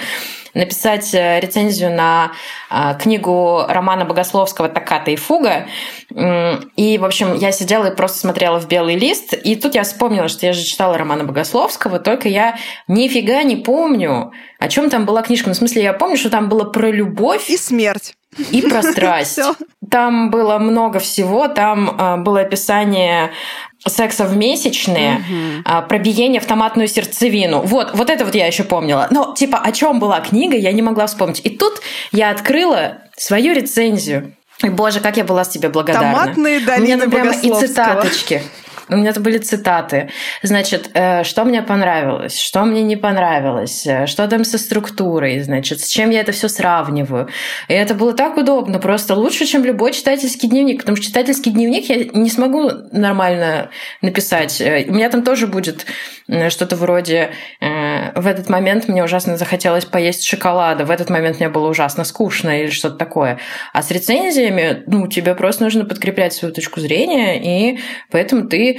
написать э, рецензию на а, книгу Романа Богословского «Токката и фуга». И, в общем, я сидела и просто смотрела в белый лист, и тут я вспомнила, что я же читала Романа Богословского, только я нифига не помню, о чем там была книжка. Ну, в смысле, я помню, что там было про любовь И смерть. и про страсть. Там было много всего. Там а, было описание секса в месячные, а, про биение в томатную сердцевину. Вот, вот это вот я еще помнила. Но, типа, о чем была книга, я не могла вспомнить. И тут я открыла свою рецензию. И, боже, как я была тебе благодарна. Томатные У меня долины там прямо и цитаточки. У меня это были цитаты. Значит, э, что мне понравилось, что мне не понравилось, э, что там со структурой, значит, с чем я это все сравниваю. И это было так удобно, просто лучше, чем любой читательский дневник, потому что читательский дневник я не смогу нормально написать. Э, у меня там тоже будет что-то вроде в этот момент мне ужасно захотелось поесть шоколада, в этот момент мне было ужасно скучно или что-то такое. А с рецензиями, ну, тебе просто нужно подкреплять свою точку зрения, и поэтому ты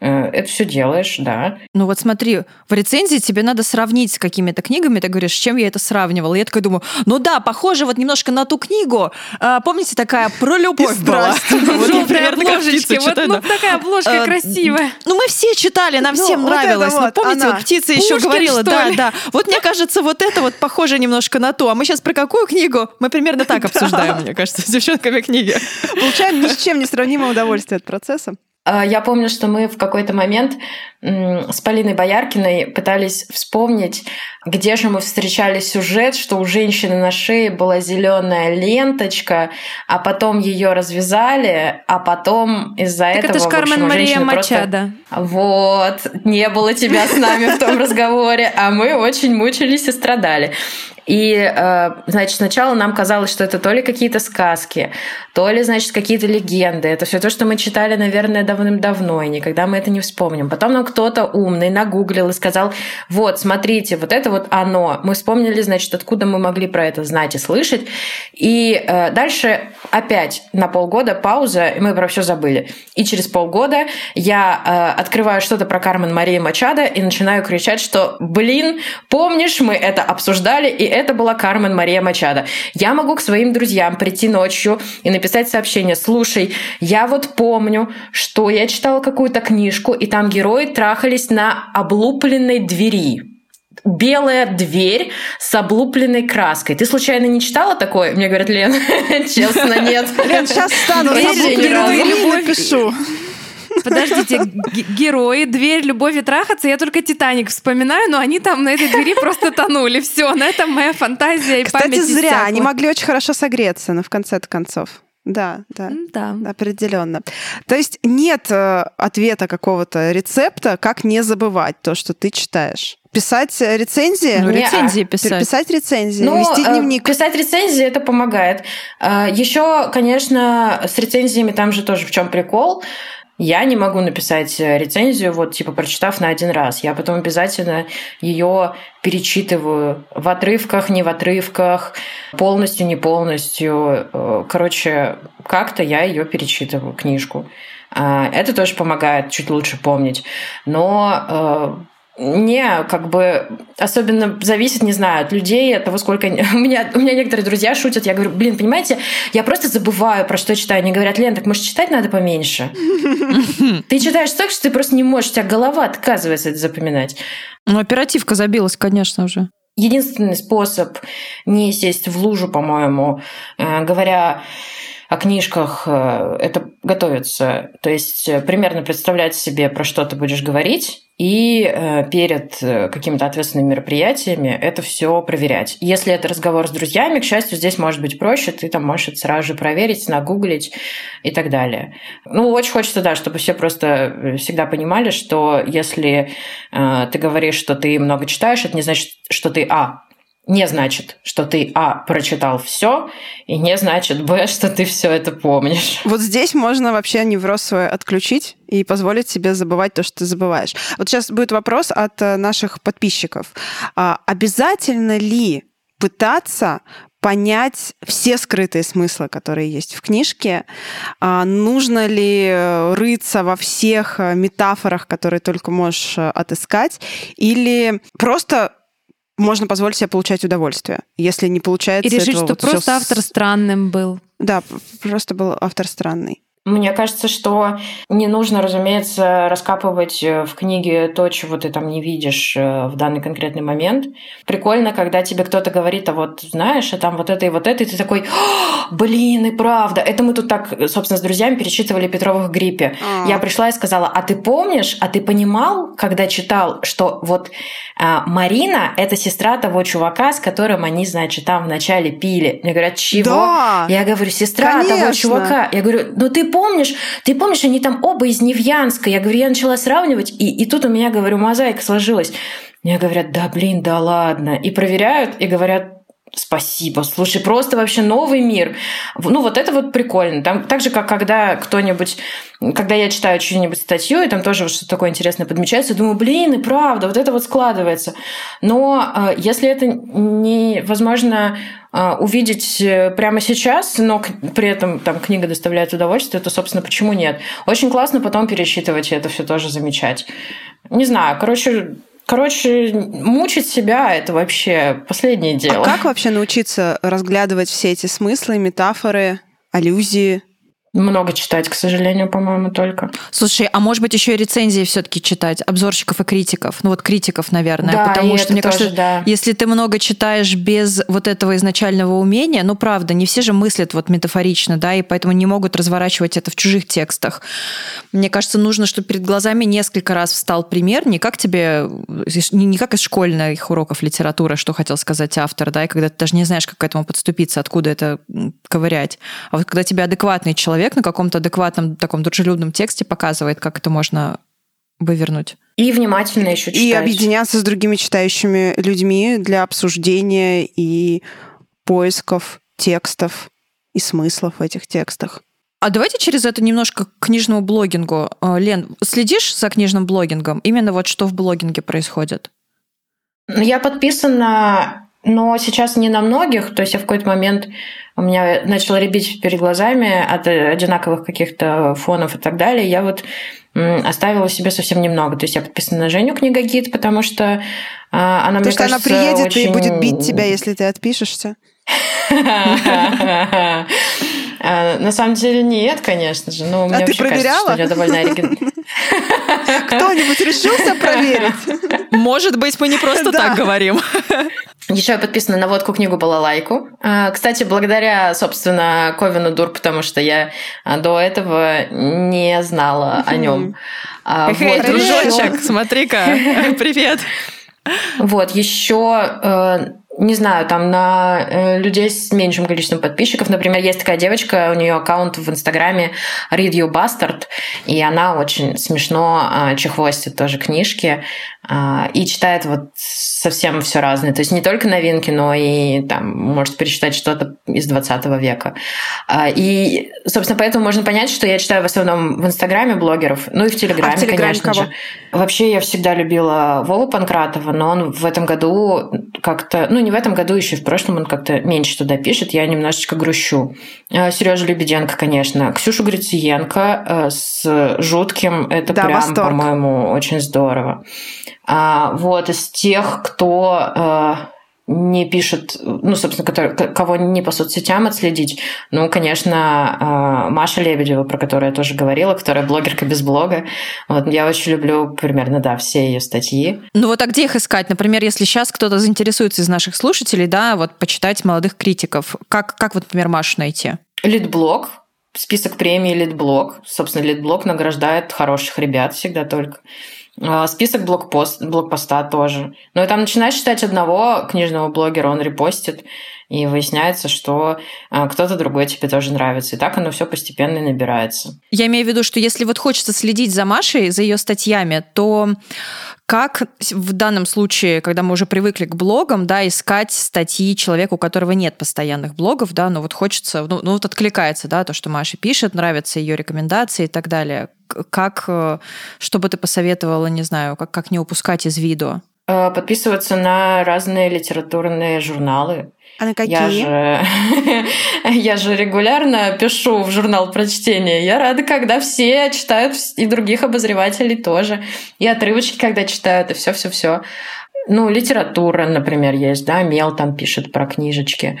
это все делаешь, да. Ну вот смотри, в рецензии тебе надо сравнить с какими-то книгами, ты говоришь, с чем я это сравнивала. я такая думаю, ну да, похоже вот немножко на ту книгу. А, помните, такая про любовь была? Обложечки, вот ну такая обложка э, красивая. Ну мы все читали, нам ну, всем нравилось. Ну помните, вот птица еще говорила, да, да. Вот мне кажется, вот это вот похоже немножко на то. А мы сейчас про какую книгу? Мы примерно так обсуждаем, мне кажется, с девчонками книги. Получаем ни с чем не сравнимое удовольствие от процесса. А, я помню, что мы в какой-то момент с Полиной Бояркиной пытались вспомнить, где же мы встречали сюжет, что у женщины на шее была зеленая ленточка, а потом ее развязали, а потом из-за так этого... Это ж Кармен Мария Мачада. Просто... Вот, не было тебя с нами в том разговоре, а мы очень мучились и страдали. И, э, значит, сначала нам казалось, что это то ли какие-то сказки, то ли, значит, какие-то легенды. Это все то, что мы читали, наверное, давным-давно, и никогда мы это не вспомним. Потом нам кто-то умный нагуглил и сказал, вот, смотрите, вот это вот оно. Мы вспомнили, значит, откуда мы могли про это знать и слышать. И э, дальше опять на полгода пауза, и мы про все забыли. И через полгода я э, открываю что-то про Кармен Марии Мачада и начинаю кричать, что, блин, помнишь, мы это обсуждали, и это была Кармен Мария Мачада. Я могу к своим друзьям прийти ночью и написать сообщение, слушай, я вот помню, что я читала какую-то книжку, и там герои трахались на облупленной двери белая дверь с облупленной краской. Ты случайно не читала такое? Мне говорят, Лен, честно, нет. Лен, сейчас стану с облупленной напишу. Подождите, герои, дверь, любовь и трахаться, я только Титаник вспоминаю, но они там на этой двери просто тонули. Все, на этом моя фантазия и Кстати, память зря, иссякла. они могли очень хорошо согреться, но в конце концов. Да, да, да, определенно. То есть нет э, ответа какого-то рецепта, как не забывать то, что ты читаешь. Писать рецензии? Ну, рецензии писать. Писать рецензии, ну, вести э, дневник. Писать рецензии это помогает. Э, Еще, конечно, с рецензиями там же тоже в чем прикол. Я не могу написать э, рецензию, вот типа прочитав на один раз. Я потом обязательно ее перечитываю в отрывках, не в отрывках, полностью, не полностью. Э, короче, как-то я ее перечитываю, книжку. А, это тоже помогает чуть лучше помнить. Но э, не, как бы особенно зависит, не знаю, от людей, от того, сколько... У меня, у меня некоторые друзья шутят, я говорю, блин, понимаете, я просто забываю, про что читаю. Они говорят, Лен, так может читать надо поменьше? Ты читаешь так, что ты просто не можешь, у тебя голова отказывается это запоминать. Ну, оперативка забилась, конечно, уже. Единственный способ не сесть в лужу, по-моему, э, говоря о книжках э, это готовиться. То есть э, примерно представлять себе, про что ты будешь говорить, и э, перед какими-то ответственными мероприятиями это все проверять. Если это разговор с друзьями, к счастью, здесь может быть проще, ты там можешь это сразу же проверить, нагуглить и так далее. Ну, очень хочется, да, чтобы все просто всегда понимали, что если ты говоришь, что ты много читаешь, это не значит, что ты, а, не значит, что ты, а, прочитал все, и не значит, б, что ты все это помнишь. Вот здесь можно вообще невроз свой отключить и позволить себе забывать то, что ты забываешь. Вот сейчас будет вопрос от э, наших подписчиков. А обязательно ли пытаться понять все скрытые смыслы, которые есть в книжке. А нужно ли э, рыться во всех э, метафорах, которые только можешь отыскать, или просто можно позволить себе получать удовольствие. Если не получается... И решить, что вот просто автор странным был. Да, просто был автор странный. Мне кажется, что не нужно, разумеется, раскапывать э, в книге то, чего ты там не видишь э, в данный конкретный момент. Прикольно, когда тебе кто-то говорит, а вот знаешь, а там вот это и вот это, и ты такой, блин, и правда. Это мы тут так, собственно, с друзьями перечитывали Петровых гриппе. А. Я пришла и сказала, а ты помнишь, а ты понимал, когда читал, что вот а, Марина – это сестра того чувака, с которым они, значит, там вначале пили. Мне говорят, чего? Да, я говорю, сестра конечно. того чувака. Я говорю, ну ты помнишь, ты помнишь, они там оба из Невьянска. Я говорю, я начала сравнивать, и, и тут у меня, говорю, мозаика сложилась. Мне говорят, да блин, да ладно. И проверяют, и говорят, Спасибо. Слушай, просто вообще новый мир. Ну, вот это вот прикольно. Там, так же, как когда кто-нибудь, когда я читаю чью-нибудь статью, и там тоже что-то такое интересное подмечается, думаю, блин, и правда, вот это вот складывается. Но э, если это невозможно э, увидеть э, прямо сейчас, но при этом там книга доставляет удовольствие, то, собственно, почему нет? Очень классно потом пересчитывать и это все тоже замечать. Не знаю, короче, Короче, мучить себя – это вообще последнее дело. А как вообще научиться разглядывать все эти смыслы, метафоры, аллюзии? Много читать, к сожалению, по-моему, только. Слушай, а может быть еще и рецензии все-таки читать, обзорщиков и критиков? Ну вот критиков, наверное, да, потому что мне тоже, кажется, да. если ты много читаешь без вот этого изначального умения, ну правда, не все же мыслят вот метафорично, да, и поэтому не могут разворачивать это в чужих текстах. Мне кажется, нужно, чтобы перед глазами несколько раз встал пример, не как тебе, не как из школьных уроков литературы, что хотел сказать автор, да, и когда ты даже не знаешь, как к этому подступиться, откуда это ковырять, а вот когда тебе адекватный человек человек на каком-то адекватном, таком дружелюбном тексте показывает, как это можно вывернуть. И внимательно еще читать. И объединяться с другими читающими людьми для обсуждения и поисков текстов и смыслов в этих текстах. А давайте через это немножко к книжному блогингу. А, Лен, следишь за книжным блогингом? Именно вот что в блогинге происходит? Я подписана но сейчас не на многих, то есть я в какой-то момент у меня начало рябить перед глазами от одинаковых каких-то фонов и так далее. Я вот оставила себе совсем немного. То есть я подписана на Женю книгогид, потому что а, она, потому мне что кажется, она приедет очень... и будет бить тебя, если ты отпишешься. А, на самом деле нет, конечно же. Но а ты проверяла? Кажется, что я довольно оригинальна. Кто-нибудь решился проверить? Может быть, мы не просто так говорим. Еще я подписана на водку книгу Балалайку. А, кстати, благодаря, собственно, Ковину Дур, потому что я а, до этого не знала о нем. А, вот, дружочек, смотри-ка, привет. Вот, еще э, не знаю, там на э, людей с меньшим количеством подписчиков. Например, есть такая девочка, у нее аккаунт в Инстаграме Read You Bastard, и она очень смешно э, чехвостит тоже книжки и читает вот совсем все разное. То есть не только новинки, но и там может перечитать что-то из 20 века. Э, и, собственно, поэтому можно понять, что я читаю в основном в Инстаграме блогеров, ну и в Телеграме, а в Телеграме конечно кого? же. Вообще я всегда любила Вову Панкратова, но он в этом году как-то, ну, не в этом году, еще в прошлом он как-то меньше туда пишет, я немножечко грущу. Э, Сережа Лебеденко, конечно. Ксюша Грициенко э, с жутким, это да, прям, по-моему, очень здорово. А, вот, из тех, кто э, не пишет, ну, собственно, который, кого не по соцсетям отследить. Ну, конечно, а, Маша Лебедева, про которую я тоже говорила, которая блогерка без блога. Вот, я очень люблю примерно, да, все ее статьи. Ну вот, а где их искать? Например, если сейчас кто-то заинтересуется из наших слушателей, да, вот почитать молодых критиков, как, как вот, например, Машу найти? Литблог, список премий Литблог. Собственно, Литблог награждает хороших ребят всегда только. А, список блокпост, блокпоста тоже. Но и там начинаешь читать одного книжного блогера, он репостит, и выясняется, что а, кто-то другой тебе тоже нравится. И так оно все постепенно и набирается. Я имею в виду, что если вот хочется следить за Машей, за ее статьями, то как в данном случае, когда мы уже привыкли к блогам, да, искать статьи человека, у которого нет постоянных блогов, да, но вот хочется, ну, ну вот откликается, да, то, что Маша пишет, нравятся ее рекомендации и так далее. Как, э, что бы ты посоветовала, не знаю, как, как не упускать из виду? Э, подписываться на разные литературные журналы. А на какие? Я же, я же регулярно пишу в журнал прочтения. Я рада, когда все читают, и других обозревателей тоже. И отрывочки, когда читают, и все-все-все. Ну, литература, например, есть, да, Мел там пишет про книжечки.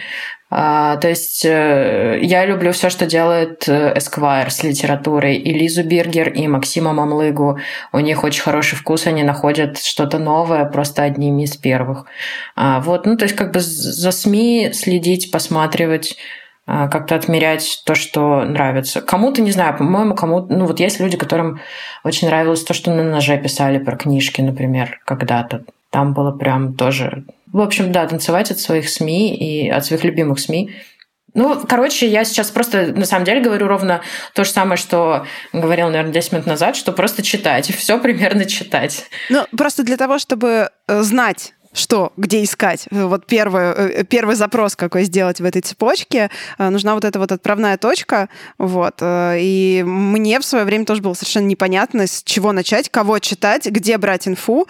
А, то есть э, я люблю все, что делает э, Esquire с литературой. И Лизу Биргер, и Максима Мамлыгу. У них очень хороший вкус, они находят что-то новое просто одними из первых. А, вот, ну, то есть как бы за СМИ следить, посматривать а, как-то отмерять то, что нравится. Кому-то, не знаю, по-моему, кому ну вот есть люди, которым очень нравилось то, что на ноже писали про книжки, например, когда-то. Там было прям тоже... В общем, да, танцевать от своих СМИ и от своих любимых СМИ Ну, короче, я сейчас просто на самом деле говорю ровно то же самое, что говорил, наверное, 10 минут назад, что просто читать. Все примерно читать. Ну, просто для того, чтобы э, знать, что, где искать. Вот первый, э, первый запрос какой сделать в этой цепочке. Э, нужна вот эта вот отправная точка. Вот. Э, и мне в свое время тоже было совершенно непонятно, с чего начать, кого читать, где брать инфу.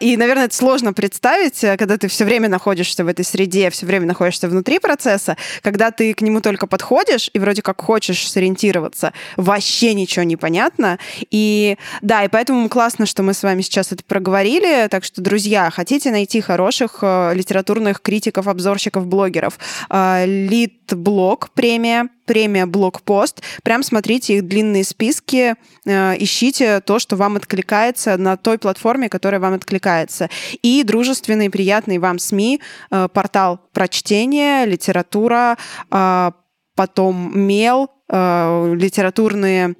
И, наверное, это сложно представить, когда ты все время находишься в этой среде, все время находишься внутри процесса, когда ты к нему только подходишь и вроде как хочешь сориентироваться, вообще ничего не понятно. И да, и поэтому классно, что мы с вами сейчас это проговорили. Так что, друзья, хотите найти найти хороших э, литературных критиков, обзорщиков, блогеров. Э, Литблог премия, премия Блогпост. Прям смотрите их длинные списки, э, ищите то, что вам откликается на той платформе, которая вам откликается. И дружественные, приятные вам СМИ, портал прочтения, литература, потом Мел, литературные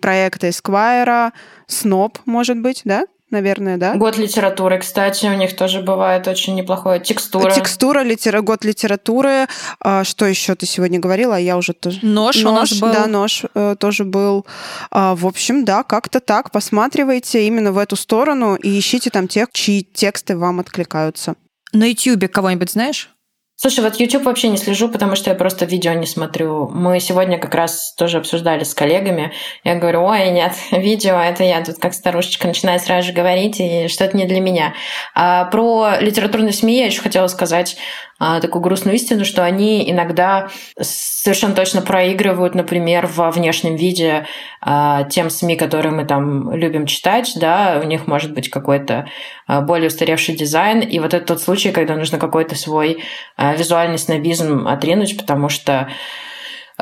проекты Эсквайра, Сноб, может быть, да? Наверное, да? Год литературы, кстати, у них тоже бывает очень неплохое. Текстура. Текстура, литера... год литературы. А, что еще ты сегодня говорила? Я уже тоже... Нож, нож у нас был. Да, нож э, тоже был. А, в общем, да, как-то так. Посматривайте именно в эту сторону и ищите там тех, чьи тексты вам откликаются. На YouTube кого-нибудь знаешь? Слушай, вот YouTube вообще не слежу, потому что я просто видео не смотрю. Мы сегодня как раз тоже обсуждали с коллегами. Я говорю, ой, нет, видео, это я тут как старушечка начинаю сразу же говорить, и что-то не для меня. А про литературные СМИ я еще хотела сказать такую грустную истину, что они иногда совершенно точно проигрывают, например, во внешнем виде а, тем СМИ, которые мы там любим читать, да, у них может быть какой-то а, более устаревший дизайн, и вот это тот случай, когда нужно какой-то свой визуальный снобизм отринуть, потому что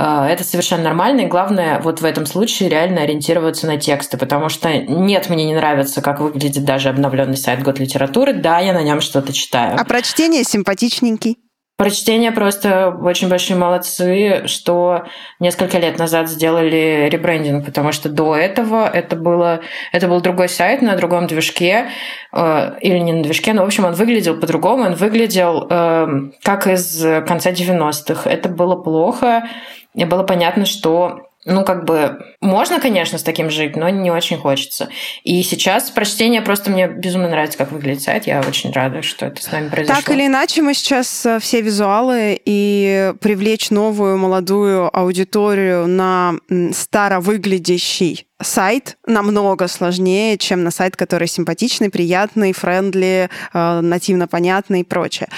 это совершенно нормально, и главное вот в этом случае реально ориентироваться на тексты, потому что нет, мне не нравится, как выглядит даже обновленный сайт Год литературы, да, я на нем что-то читаю. А прочтение симпатичненький. Прочтение просто очень большие молодцы, что несколько лет назад сделали ребрендинг, потому что до этого это, было, это был другой сайт на другом движке, э, или не на движке, но, в общем, он выглядел по-другому, он выглядел э, как из конца 90-х. Это было плохо, и было понятно, что ну, как бы, можно, конечно, с таким жить, но не очень хочется. И сейчас прочтение просто мне безумно нравится, как выглядит сайт. Я очень рада, что это с нами произошло. Так или иначе, мы сейчас э, все визуалы, и привлечь новую молодую аудиторию на старовыглядящий сайт намного сложнее, чем на сайт, который симпатичный, приятный, friendly, э, нативно понятный и прочее.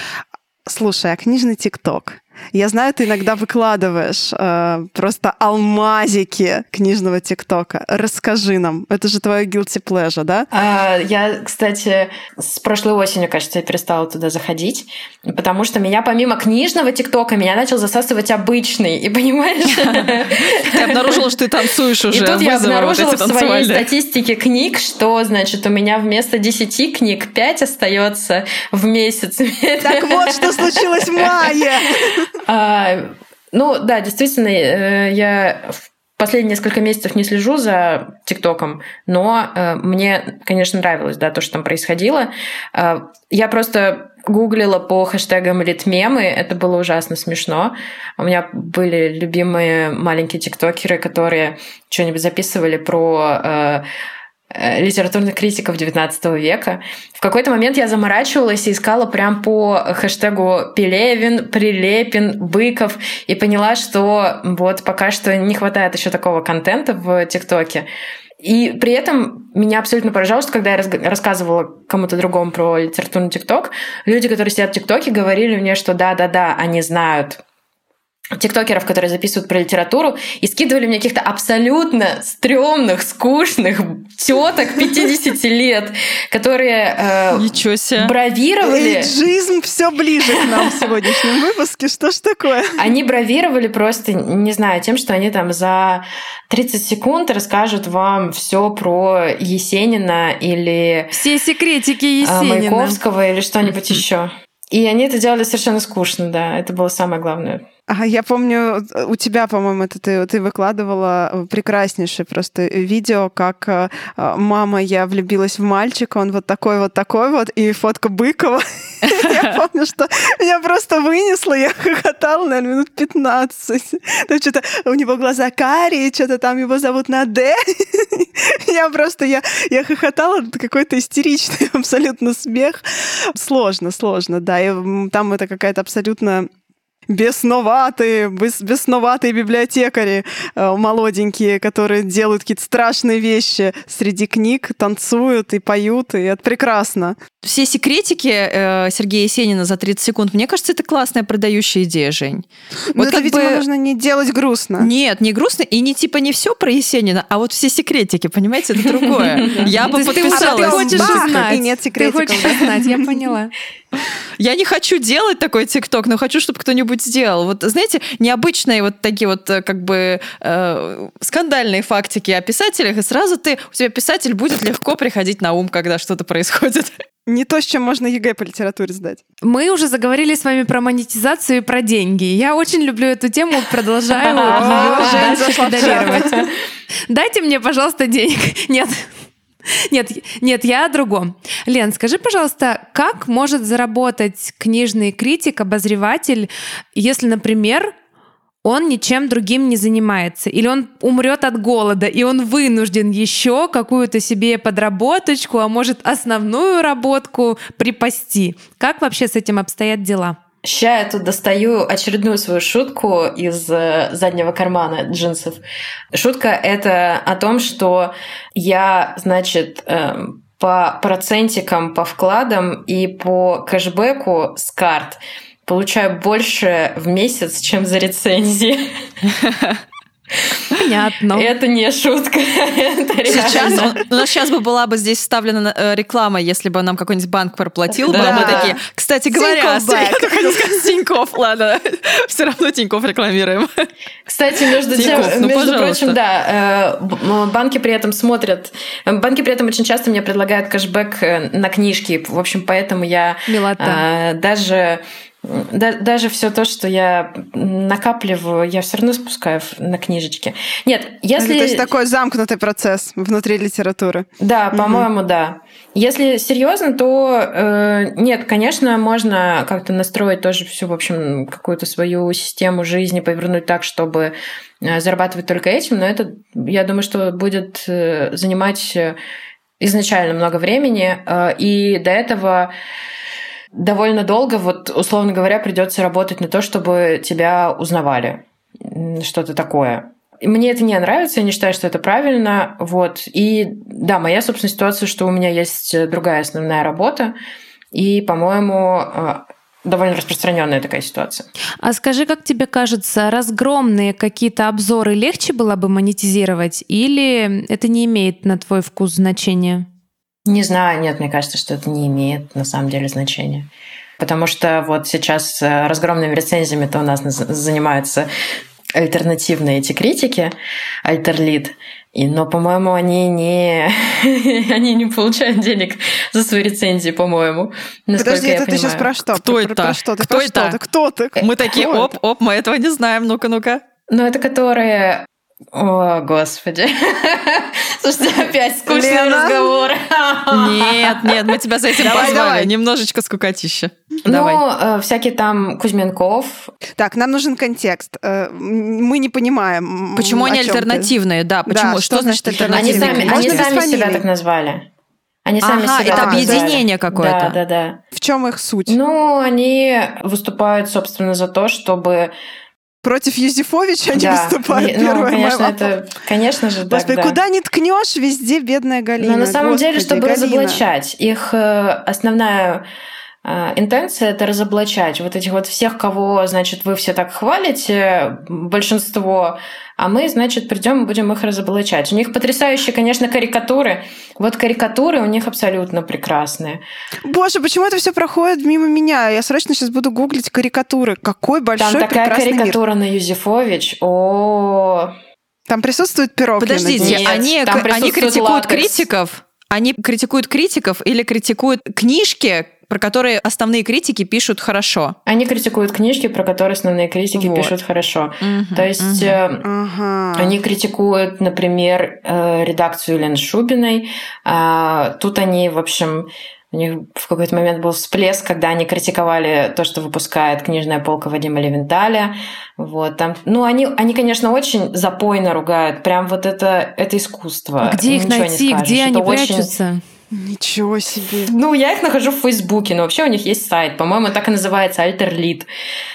Слушай, а книжный ТикТок? Я знаю, ты иногда выкладываешь э, просто алмазики книжного ТикТока. Расскажи нам. Это же твое guilty pleasure, да? А, я, кстати, с прошлой осенью, кажется, я перестала туда заходить, потому что меня помимо книжного ТикТока меня начал засасывать обычный. И понимаешь? Ты обнаружила, что ты танцуешь уже. И тут я обнаружила в своей статистике книг, что, значит, у меня вместо 10 книг 5 остается в месяц. Так вот, что случилось в мае. А, ну да, действительно, э, я последние несколько месяцев не слежу за ТикТоком, но э, мне, конечно, нравилось, да, то, что там происходило. Э, я просто гуглила по хэштегам литмемы, это было ужасно смешно. У меня были любимые маленькие тиктокеры, которые что-нибудь записывали про Э, литературных критиков XIX века. В какой-то момент я заморачивалась и искала прям по хэштегу Пелевин, Прилепин, Быков и поняла, что вот пока что не хватает еще такого контента в ТикТоке. И при этом меня абсолютно поражало, что когда я рассказывала кому-то другому про литературный ТикТок, люди, которые сидят в ТикТоке, говорили мне, что да-да-да, они знают тиктокеров, которые записывают про литературу, и скидывали мне каких-то абсолютно стрёмных, скучных теток 50 лет, которые э, Ничего себе. бравировали. Эйджизм все ближе к нам в сегодняшнем выпуске. Что ж такое? Они бравировали просто, не знаю, тем, что они там за 30 секунд расскажут вам все про Есенина или... Все секретики э, Есенина. Маяковского или что-нибудь еще. И они это делали совершенно скучно, да. Это было самое главное. Я помню, у тебя, по-моему, это ты, ты выкладывала прекраснейшее просто видео, как э, мама, я влюбилась в мальчика, он вот такой вот такой вот, и фотка Быкова. Я помню, что меня просто вынесло, я хохотала, наверное, минут 15. Там что-то у него глаза карие, что-то там его зовут на Д. Я просто, я, я хохотала, какой-то истеричный абсолютно смех. Сложно, сложно, да. И там это какая-то абсолютно бесноватые, бес, бесноватые библиотекари э, молоденькие, которые делают какие-то страшные вещи среди книг, танцуют и поют, и это прекрасно. Все секретики э, Сергея Есенина за 30 секунд, мне кажется, это классная продающая идея, Жень. Но вот это, видимо, бы... нужно не делать грустно. Нет, не грустно, и не типа не все про Есенина, а вот все секретики, понимаете, это другое. Я бы подписалась. Ты хочешь знать. И нет секретиков. Ты хочешь знать, я поняла. Я не хочу делать такой ТикТок, но хочу, чтобы кто-нибудь сделал. Вот, знаете, необычные вот такие вот э, как бы э, скандальные фактики о писателях, и сразу ты, у тебя писатель будет легко приходить на ум, когда что-то происходит. Не то, с чем можно ЕГЭ по литературе сдать. Мы уже заговорили с вами про монетизацию и про деньги. Я очень люблю эту тему, продолжаю ее Дайте мне, пожалуйста, денег. Нет, нет, нет, я о другом. Лен, скажи, пожалуйста, как может заработать книжный критик, обозреватель, если, например, он ничем другим не занимается, или он умрет от голода, и он вынужден еще какую-то себе подработочку, а может основную работку припасти. Как вообще с этим обстоят дела? Сейчас я тут достаю очередную свою шутку из э, заднего кармана джинсов. Шутка это о том, что я, значит, эм, по процентикам, по вкладам и по кэшбэку с карт получаю больше в месяц, чем за рецензии. Понятно. Это не шутка. Это сейчас, у нас сейчас бы была бы здесь вставлена э, реклама, если бы нам какой-нибудь банк проплатил, да. бы мы такие, кстати говоря, Тинькофф, ладно, все равно Тинькофф рекламируем. Кстати, между тем, ну, между прочим, да, э, банки при этом смотрят, банки при этом очень часто мне предлагают кэшбэк э, на книжки, в общем, поэтому я Милота. даже да, даже все то, что я накапливаю, я все равно спускаю на книжечки. Нет, если... То есть такой замкнутый процесс внутри литературы. Да, угу. по-моему, да. Если серьезно, то э, нет, конечно, можно как-то настроить тоже всю, в общем, какую-то свою систему жизни, повернуть так, чтобы э, зарабатывать только этим, но это, я думаю, что будет э, занимать э, изначально много времени, и до этого довольно долго, вот, условно говоря, придется работать на то, чтобы тебя узнавали. Что-то такое. Мне это не нравится, я не считаю, что это правильно. Вот. И да, моя, собственно, ситуация, что у меня есть другая основная работа, и, по-моему, э, довольно распространенная такая ситуация. А скажи, как тебе кажется, разгромные какие-то обзоры легче было бы монетизировать, или это не имеет на твой вкус значения? Не знаю, нет, мне кажется, что это не имеет на самом деле значения. Потому что вот сейчас э, разгромными рецензиями-то у нас занимаются альтернативные эти критики, альтерлит. И, но, по-моему, они не, они не получают денег за свои рецензии, по-моему. Подожди, это ты сейчас про что? Кто это? Про что? Ты Кто это? Кто ты? Мы такие, оп, оп, мы этого не знаем. Ну-ка, ну-ка. Ну, это которые о, господи. Слушайте, опять скучный Лена? разговор. Нет, нет, мы тебя за этим давай, позвали. Давай. Немножечко скукотища. Ну, давай. Э, всякие там Кузьменков. Так, нам нужен контекст. Э, мы не понимаем. Почему они альтернативные? Ты? Да, почему? Да, что, что значит альтернативные? Они сами, они сами себя так назвали. Они сами ага, себя это объединение какое-то. Да, да, да. В чем их суть? Ну, они выступают, собственно, за то, чтобы Против Юзефовича они да. выступают. Ну, первая конечно, это, конечно же, так, Господи, да. куда не ткнешь, везде бедная Галина. Но на самом Господи, деле, чтобы Галина. разоблачать их э, основная интенция это разоблачать вот этих вот всех, кого, значит, вы все так хвалите, большинство а мы, значит, придем и будем их разоблачать. У них потрясающие, конечно, карикатуры. Вот карикатуры у них абсолютно прекрасные. Боже, почему это все проходит мимо меня? Я срочно сейчас буду гуглить карикатуры. Какой большой Там такая карикатура мир. на Юзефович. О, там присутствует пирог. Подождите, Нет, они, они критикуют латекс. критиков? Они критикуют критиков или критикуют книжки, про которые основные критики пишут хорошо. Они критикуют книжки, про которые основные критики вот. пишут хорошо. Угу, То есть угу. они критикуют, например, э, редакцию Лены Шубиной. А, тут они, в общем, у них в какой-то момент был всплеск, когда они критиковали то, что выпускает книжная полка Вадима Левенталя. Вот, там, ну, они, они, конечно, очень запойно ругают. Прям вот это, это искусство. А где их найти? Где они прячутся? Ничего себе. Ну, я их нахожу в Фейсбуке, но вообще у них есть сайт, по-моему, так и называется Альтерлит.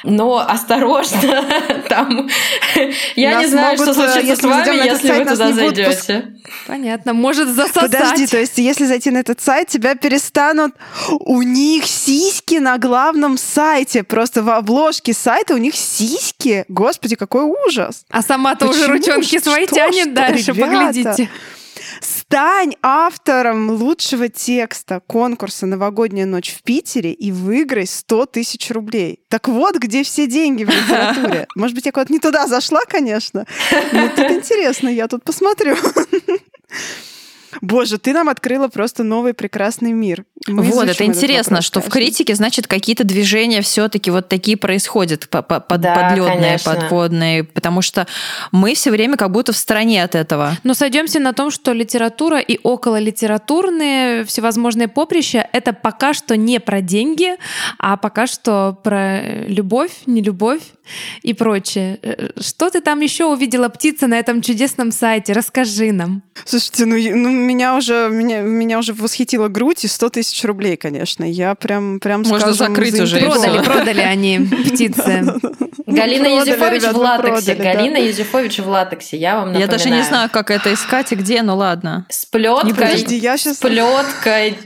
Но осторожно, там... Я не знаю, что случится с вами, если вы туда зайдете. Понятно, может засосать. Подожди, то есть если зайти на этот сайт, тебя перестанут... У них сиськи на главном сайте, просто в обложке сайта у них сиськи. Господи, какой ужас. А сама-то уже ручонки свои тянет дальше, поглядите. Стань автором лучшего текста конкурса «Новогодняя ночь в Питере» и выиграй 100 тысяч рублей. Так вот, где все деньги в литературе. Может быть, я куда-то не туда зашла, конечно. Но тут интересно, я тут посмотрю. Боже, ты нам открыла просто новый прекрасный мир. Мы вот, это интересно, что в критике, значит, какие-то движения все-таки вот такие происходят, под, да, подледные, конечно. подводные, потому что мы все время как будто в стороне от этого. Но сойдемся на том, что литература и окололитературные всевозможные поприща — это пока что не про деньги, а пока что про любовь, не любовь и прочее. Э, что ты там еще увидела, птица, на этом чудесном сайте? Расскажи нам. Слушайте, ну, ну меня уже меня, меня уже восхитила грудь и 100 тысяч рублей, конечно. Я прям, прям Можно скажем, закрыть уже. Продали, продали они птицы. Галина Юзефович в латексе. Галина Юзефович в латексе, я вам напоминаю. Я даже не знаю, как это искать и где, ну ладно. С плеткой. Подожди, я сейчас... С плеткой.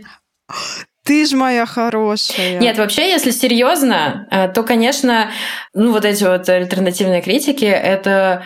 Ты ж моя хорошая. Нет, вообще, если серьезно, э, то, конечно, ну вот эти вот альтернативные критики, это,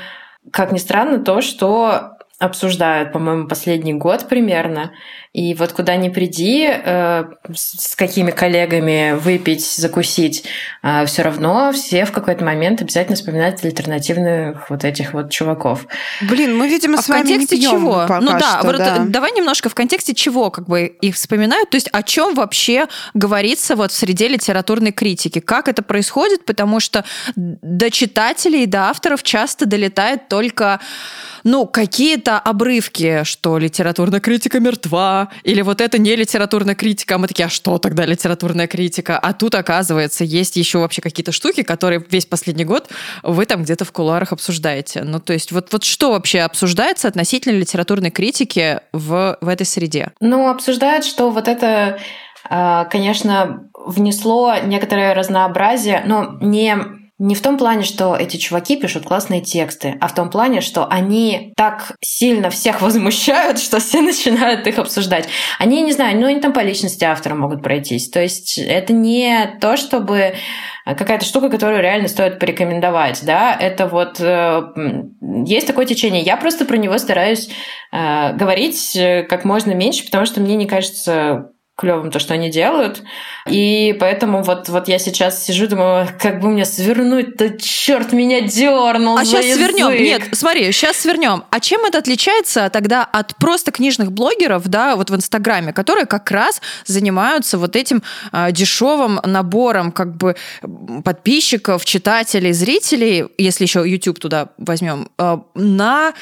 как ни странно, то, что обсуждают, по-моему, последний год примерно. И вот куда ни приди, э, с какими коллегами выпить, закусить, э, все равно все в какой-то момент обязательно вспоминают альтернативных вот этих вот чуваков. Блин, мы, видимо, а с вами в контексте не чего? Пока ну да, что, вот да, давай немножко в контексте чего как бы их вспоминают, то есть о чем вообще говорится вот в среде литературной критики, как это происходит, потому что до читателей, до авторов часто долетает только ну, какие-то обрывки, что литературная критика мертва, или вот это не литературная критика, а мы такие, а что тогда литературная критика? А тут, оказывается, есть еще вообще какие-то штуки, которые весь последний год вы там где-то в кулуарах обсуждаете. Ну, то есть вот, вот что вообще обсуждается относительно литературной критики в, в этой среде? Ну, обсуждают, что вот это, а, конечно, внесло некоторое разнообразие, но не не в том плане, что эти чуваки пишут классные тексты, а в том плане, что они так сильно всех возмущают, что все начинают их обсуждать. Они, не знаю, ну они там по личности автора могут пройтись. То есть это не то, чтобы какая-то штука, которую реально стоит порекомендовать, да, это вот э, есть такое течение. Я просто про него стараюсь э, говорить э, как можно меньше, потому что мне не кажется клевым то, что они делают. И поэтому вот, вот я сейчас сижу, думаю, как бы мне свернуть-то, черт меня дернул. А сейчас язык. свернем. Нет, смотри, сейчас свернем. А чем это отличается тогда от просто книжных блогеров, да, вот в Инстаграме, которые как раз занимаются вот этим а, дешевым набором как бы подписчиков, читателей, зрителей, если еще YouTube туда возьмем, а, на Э,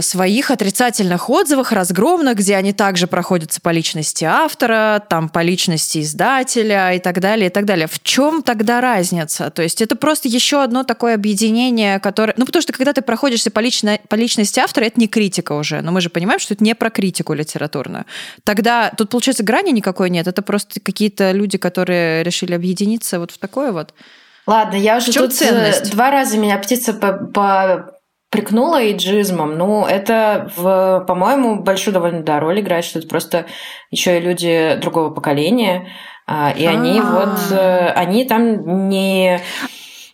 своих отрицательных отзывах разгромных, где они также проходятся по личности автора, там по личности издателя и так далее, и так далее. В чем тогда разница? То есть это просто еще одно такое объединение, которое... Ну, потому что когда ты проходишься по, лично... по личности автора, это не критика уже. Но мы же понимаем, что это не про критику литературную. Тогда тут, получается, грани никакой нет. Это просто какие-то люди, которые решили объединиться вот в такое вот. Ладно, я уже тут э, ценность? два раза меня птица по, по прикнула иджизмом, ну, это, в, по-моему, большую довольно да, роль играет, что это просто еще и люди другого поколения, а, и они А-а-а. вот, э, они там не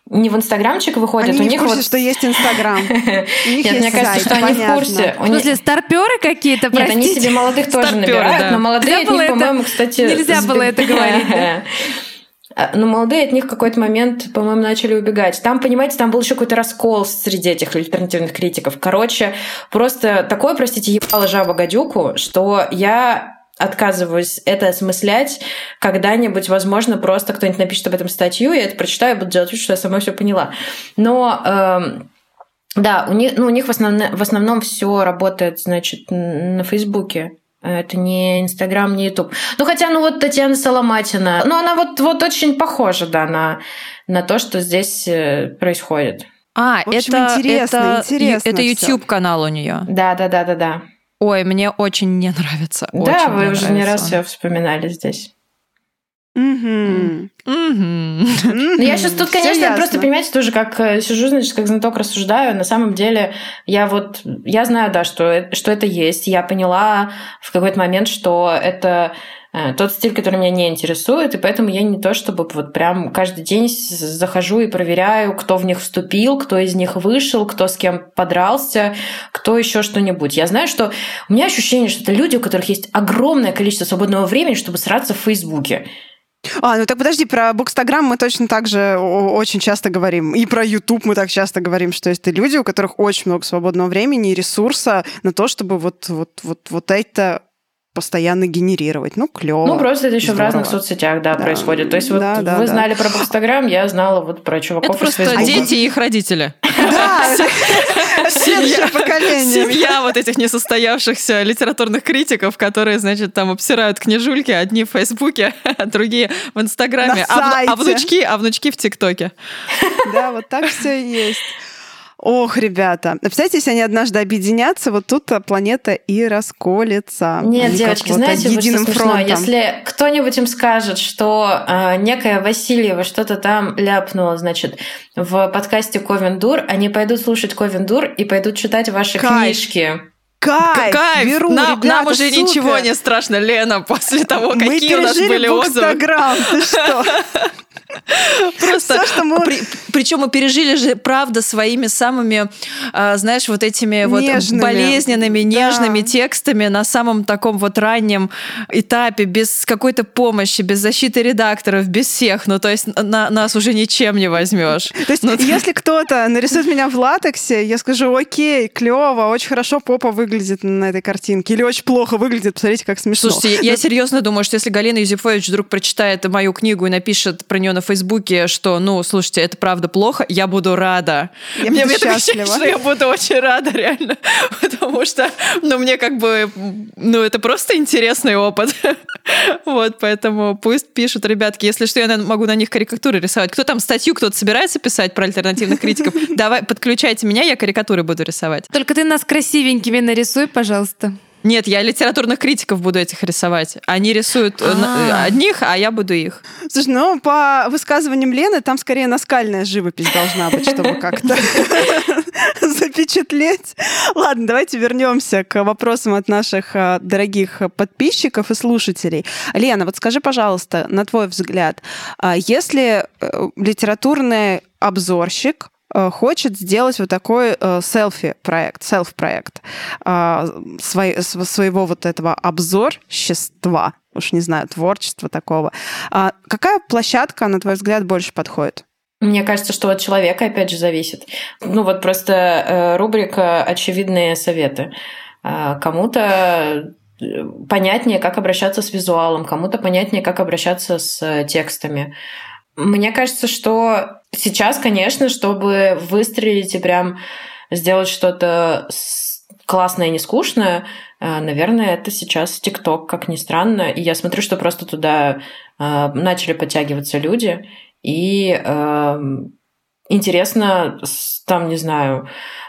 не в Инстаграмчик выходят, Они у не них в курсе, вот... что есть Инстаграм. Нет, мне кажется, что они в курсе. В смысле, старперы какие-то, Нет, они себе молодых тоже набирают, но молодые по-моему, кстати... Нельзя было это говорить, А, но молодые от них в какой-то момент, по-моему, начали убегать. Там, понимаете, там был еще какой-то раскол среди этих альтернативных критиков. Короче, просто такое, простите, ебало жаба гадюку, что я отказываюсь это осмыслять. Когда-нибудь, возможно, просто кто-нибудь напишет об этом статью, я это прочитаю, буду делать вид, что я сама все поняла. Но эм, да, у них, ну, у них в, основном, в основном все работает, значит, на Фейсбуке. Это не Инстаграм, не Ютуб. Ну, хотя, ну, вот Татьяна Соломатина, ну, она вот, вот очень похожа, да, на, на то, что здесь э, происходит. А, общем, это интересно, это, интересно это YouTube канал у нее. Да, да, да, да, да. Ой, мне очень не нравится. Да, очень вы уже нравится. не раз все вспоминали здесь. Угу. Ну, я сейчас тут, конечно, просто, понимаете, тоже как э, сижу, значит, как знаток рассуждаю. На самом деле, я вот, я знаю, да, что, что это есть. Я поняла в какой-то момент, что это Э, тот стиль, который меня не интересует, и поэтому я не то чтобы вот прям каждый день захожу и проверяю, кто в них вступил, кто из них вышел, кто с кем подрался, кто еще что-нибудь. Я знаю, что у меня ощущение, что это люди, у которых есть огромное количество свободного времени, чтобы сраться в Фейсбуке. А, ну так подожди, про Букстаграм мы точно так же очень часто говорим. И про YouTube мы так часто говорим, что есть люди, у которых очень много свободного времени и ресурса на то, чтобы вот, вот, вот, вот это постоянно генерировать. Ну, клево. Ну, просто это еще Здорово. в разных соцсетях, да, да. происходит. То есть вот да, да, вы да. знали про Инстаграм, я знала вот про чуваков Это просто дети и их родители. Да, следующее поколение. Семья вот этих несостоявшихся литературных критиков, которые, значит, там обсирают книжульки, одни в Фейсбуке, а другие в Инстаграме, а, а внучки, а внучки в ТикТоке. Да, вот так все и есть. Ох, ребята, представляете, если они однажды объединятся, вот тут планета и расколется. Нет, девочки, вот знаете, вот что смешно? Фронтом. Если кто-нибудь им скажет, что э, некая Васильева что-то там ляпнула, значит, в подкасте Ковендур, они пойдут слушать Ковендур и пойдут читать ваши Кайф. книжки. Кайф! Кайф! Беру, нам, ребята, нам уже супер. ничего не страшно, Лена, после того, Мы какие у нас были отзывы. ты что? Просто, Все, что мы... При, причем мы пережили же, правда, своими самыми, а, знаешь, вот этими нежными. вот болезненными, нежными да. текстами на самом таком вот раннем этапе, без какой-то помощи, без защиты редакторов, без всех. Ну, то есть на, нас уже ничем не возьмешь. То есть, ну, если кто-то нарисует меня в латексе, я скажу, окей, клево, очень хорошо попа выглядит на этой картинке, или очень плохо выглядит, посмотрите, как смешно. Слушайте, я серьезно думаю, что если Галина Юзефович вдруг прочитает мою книгу и напишет про нее на Фейсбуке, что, ну, слушайте, это правда плохо, я буду рада. Я мне, буду счастлива. Что я буду очень рада, реально. Потому что, ну, мне как бы, ну, это просто интересный опыт. вот, поэтому пусть пишут, ребятки. Если что, я могу на них карикатуры рисовать. Кто там статью, кто-то собирается писать про альтернативных критиков? Давай, подключайте меня, я карикатуры буду рисовать. Только ты нас красивенькими нарисуй, пожалуйста. Нет, я литературных критиков буду этих рисовать. Они рисуют А-а-а. одних, а я буду их. Слушай, ну, по высказываниям Лены, там скорее наскальная живопись должна быть, чтобы как-то запечатлеть. Ладно, давайте вернемся к вопросам от наших а, дорогих подписчиков и слушателей. Лена, вот скажи, пожалуйста, на твой взгляд, а, если э, литературный обзорщик Э, хочет сделать вот такой э, селфи-проект, селф-проект э, своего вот этого обзорщества, уж не знаю, творчества такого. А какая площадка, на твой взгляд, больше подходит? Мне кажется, что от человека, опять же, зависит. Ну вот просто рубрика «Очевидные советы». Кому-то понятнее, как обращаться с визуалом, кому-то понятнее, как обращаться с текстами. Мне кажется, что сейчас, конечно, чтобы выстрелить и прям сделать что-то классное и не скучное, э, наверное, это сейчас ТикТок, как ни странно. И я смотрю, что просто туда э, начали подтягиваться люди. И э, интересно, там, не знаю,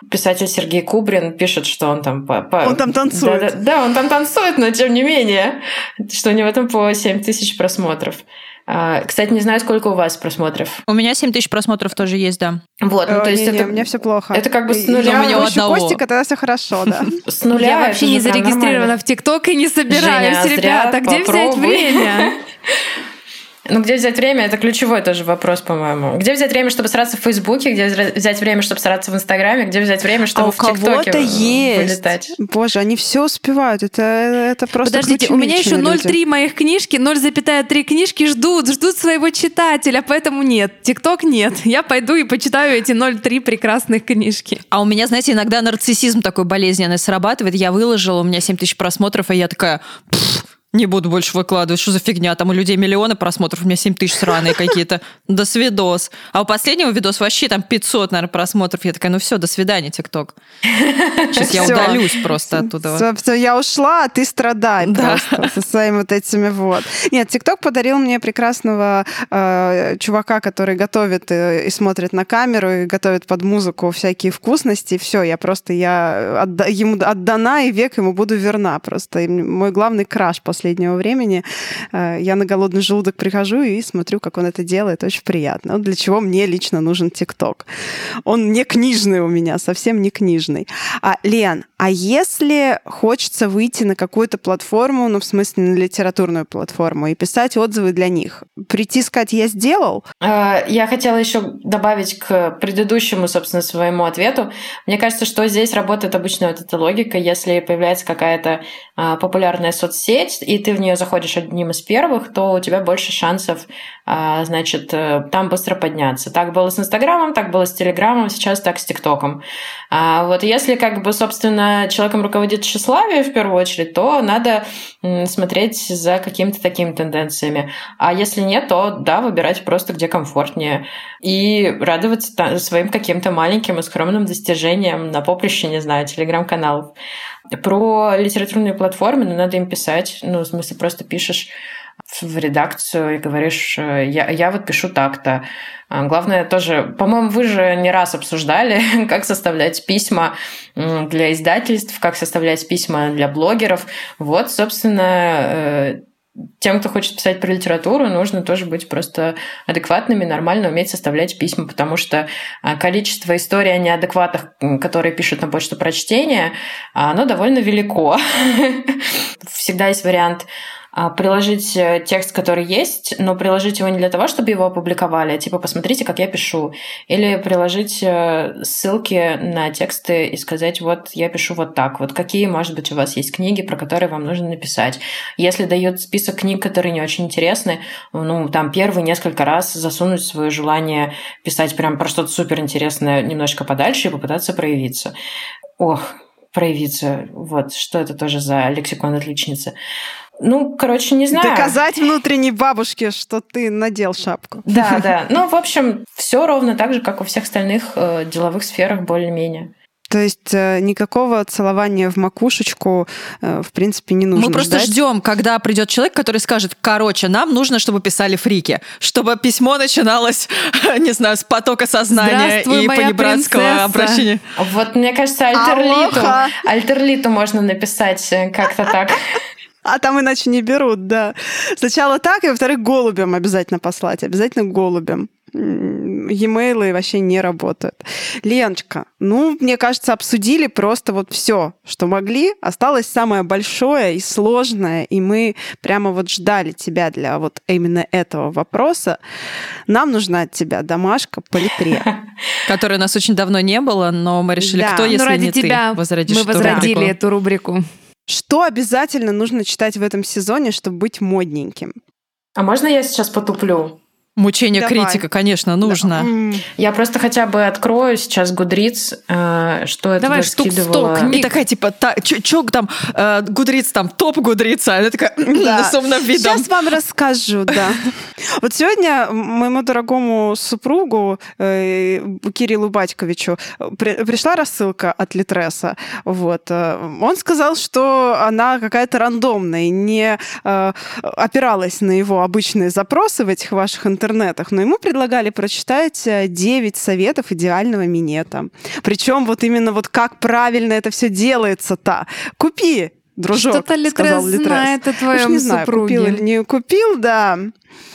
писатель Сергей Кубрин пишет, что он там... По, по... Он там танцует. Да, да, да, он там танцует, но тем не менее, что у него там по 7 тысяч просмотров. А, кстати, не знаю, сколько у вас просмотров. У меня 7 тысяч просмотров тоже есть, да. Вот, ну, то есть не, это... у меня все плохо. Это как бы с нуля. У меня одного. Костика, тогда все хорошо, да. С нуля Я вообще не зарегистрирована в ТикТок и не собираюсь, ребята. Где взять время? Ну, где взять время, это ключевой тоже вопрос, по-моему. Где взять время, чтобы сраться в Фейсбуке, где взять время, чтобы сраться в Инстаграме, где взять время, чтобы а в ТикТоке есть. вылетать? Боже, они все успевают. Это, это просто Подождите, у меня еще 0,3 моих книжки, 0,3 книжки ждут, ждут своего читателя, поэтому нет. ТикТок нет. Я пойду и почитаю эти 0,3 прекрасных книжки. А у меня, знаете, иногда нарциссизм такой болезненный срабатывает. Я выложила, у меня 7 тысяч просмотров, и я такая... не буду больше выкладывать, что за фигня, там у людей миллионы просмотров, у меня 7 тысяч сраные какие-то, до свидос. А у последнего видоса вообще там 500, наверное, просмотров. Я такая, ну все, до свидания, ТикТок. Сейчас я удалюсь просто оттуда. Все, я ушла, а ты страдай просто со своими вот этими вот. Нет, ТикТок подарил мне прекрасного э, чувака, который готовит и, и смотрит на камеру, и готовит под музыку всякие вкусности. Все, я просто, я ему отдана и век ему буду верна. Просто мой главный краш последнего времени. Э, я на голодный желудок прихожу и смотрю, как он это делает. Очень приятно. Для чего мне лично нужен ТикТок. Он не книжный у меня, совсем не книжный. А, Лен, а если хочется выйти на какую-то платформу, ну, в смысле, на литературную платформу, и писать отзывы для них, прийти сказать «я сделал»? Э, я хотела еще добавить к предыдущему, собственно, своему ответу. Мне кажется, что здесь работает обычно вот эта логика. Если появляется какая-то а, популярная соцсеть, и ты в нее заходишь одним из первых, то у тебя больше шансов, а, значит, э, там быстро подняться. Так было с Инстаграмом, так было с Телеграмом, сейчас так с ТикТоком. А вот если, как бы, собственно, человеком руководит тщеславие в первую очередь, то надо смотреть за какими-то такими тенденциями. А если нет, то, да, выбирать просто где комфортнее. И радоваться своим каким-то маленьким и скромным достижениям на поприще, не знаю, телеграм-каналов. Про литературные платформы, ну, надо им писать. Ну, в смысле, просто пишешь в редакцию и говоришь, э, я, я вот пишу так-то. А, главное тоже, по-моему, вы же не раз обсуждали, как составлять письма для издательств, как составлять письма для блогеров. Вот, собственно, э, тем, кто хочет писать про литературу, нужно тоже быть просто адекватными, нормально уметь составлять письма, потому что а, количество историй о неадекватах, которые пишут на почту прочтения, оно довольно велико. Всегда есть вариант а, приложить э, текст, который есть, но приложить его не для того, чтобы его опубликовали, а типа посмотрите, как я пишу. Или приложить э, ссылки на тексты и сказать, вот я пишу вот так, вот какие, может быть, у вас есть книги, про которые вам нужно написать. Если дают список книг, которые не очень интересны, ну, там первый несколько раз засунуть свое желание писать прям про что-то супер интересное немножко подальше и попытаться проявиться. Ох, проявиться. Вот, что это тоже за лексикон отличницы. Ну, короче, не знаю. Доказать внутренней бабушке, что ты надел шапку. Да, да. Ну, в общем, все ровно так же, как во всех остальных э, деловых сферах, более-менее. То есть э, никакого целования в макушечку, э, в принципе, не нужно. Мы просто ждать. ждем, когда придет человек, который скажет: короче, нам нужно, чтобы писали фрики, чтобы письмо начиналось, не знаю, с потока сознания и понебратского обращения. Вот, мне кажется, альтерлиту, альтерлиту можно написать как-то так. А там иначе не берут, да. Сначала так, и во-вторых, голубям обязательно послать. Обязательно голубям. E-mail вообще не работают. Леночка, ну, мне кажется, обсудили просто вот все, что могли. Осталось самое большое и сложное, и мы прямо вот ждали тебя для вот именно этого вопроса. Нам нужна от тебя домашка по литре. Которой у нас очень давно не было, но мы решили, кто, если ради не тебя ты, возродишь мы возродили эту рубрику. Что обязательно нужно читать в этом сезоне, чтобы быть модненьким? А можно я сейчас потуплю? Мучение Давай. критика, конечно, нужно. Да. Я просто хотя бы открою сейчас Гудриц, э, что это Давай штук сто книг. И такая, типа, та, чё, там, э, Гудриц, там, топ Гудрица. Она такая, да. с умным видом. Сейчас вам расскажу, да. Вот сегодня моему дорогому супругу э, Кириллу Батьковичу пришла рассылка от Литреса. Вот. Он сказал, что она какая-то рандомная, не опиралась на его обычные запросы в этих ваших интернетах, интернетах, но ему предлагали прочитать 9 э, советов идеального минета. Причем вот именно вот как правильно это все делается-то. Купи, дружок, Что-то Литрес знает о твоем Уж не знаю, супруге. купил или не купил, да.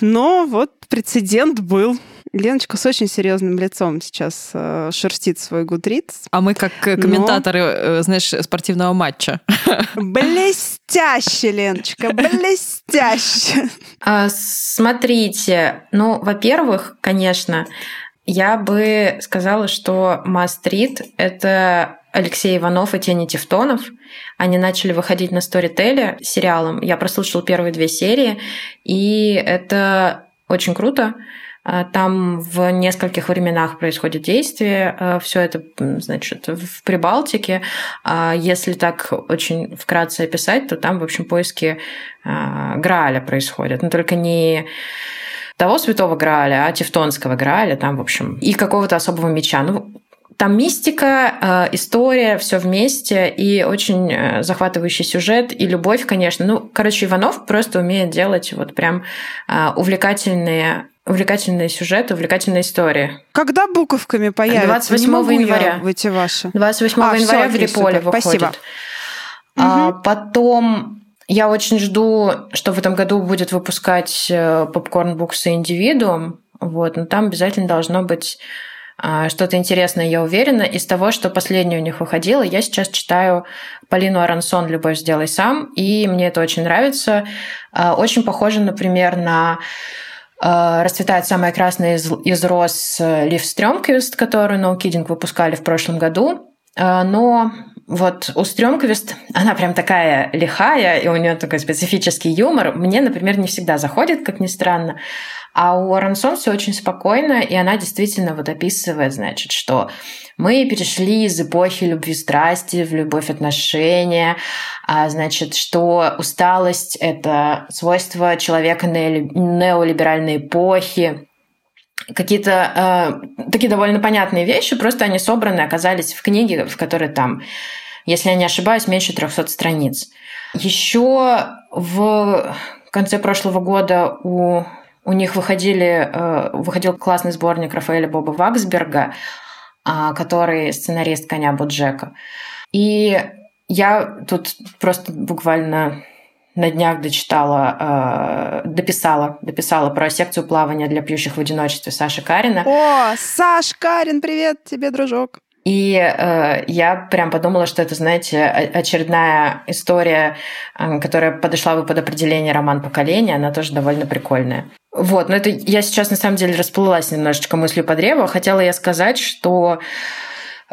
Но вот прецедент был. Леночка с очень серьезным лицом сейчас э, шерстит свой гудриц. А мы как э, комментаторы, но... э, знаешь, спортивного матча. Блестяще, Леночка, блестяще. А, смотрите, ну, во-первых, конечно, я бы сказала, что Мастрит — это Алексей Иванов и Тени Тевтонов. Они начали выходить на Storytel сериалом. Я прослушала первые две серии, и это очень круто. А, там в нескольких временах происходит действие. А, Все это, значит, в Прибалтике. А если так очень вкратце описать, то там, в общем, поиски Грааля происходят. Но только не того святого Грааля, а Тевтонского Грааля, там, в общем, и какого-то особого меча. Ну, там мистика, история, все вместе, и очень э, захватывающий сюжет, и любовь, конечно. Ну, короче, Иванов просто умеет делать вот прям увлекательные увлекательные сюжеты, увлекательные истории. Когда буковками появится? 28 января. в эти ваши. 28 а, января в Риполе выходит. Спасибо. А, угу. Потом я очень жду, что в этом году будет выпускать попкорн буксы индивидуум. Вот, но там обязательно должно быть а, что-то интересное, я уверена. Из того, что последнее у них выходило, я сейчас читаю Полину Арансон «Любовь сделай сам», и мне это очень нравится. А, очень похоже, например, на расцветает самая красная из, из роз э, Лив Стрёмквист, которую No Kidding выпускали в прошлом году. Э, но вот у Стрёмквист, она прям такая лихая, и у нее такой специфический юмор. Мне, например, не всегда заходит, как ни странно. А у Арансон все очень спокойно, и она действительно вот описывает, значит, что мы перешли из эпохи любви страсти в любовь отношения, а, значит, что усталость — это свойство человека неолиберальной эпохи, какие-то э, такие довольно понятные вещи, просто они собраны, оказались в книге, в которой там, если я не ошибаюсь, меньше 300 страниц. Еще в конце прошлого года у у них выходили, э, выходил классный сборник Рафаэля Боба Ваксберга, а, который сценарист «Коня Буджека». И я тут просто буквально на днях дочитала, э, дописала, дописала про секцию плавания для пьющих в одиночестве Саши Карина. О, Саш Карин, привет тебе, дружок. И э, я прям подумала, что это, знаете, очередная история, э, которая подошла бы под определение роман поколения, она тоже довольно прикольная. Вот, но это я сейчас на самом деле расплылась немножечко мыслью по древу. Хотела я сказать, что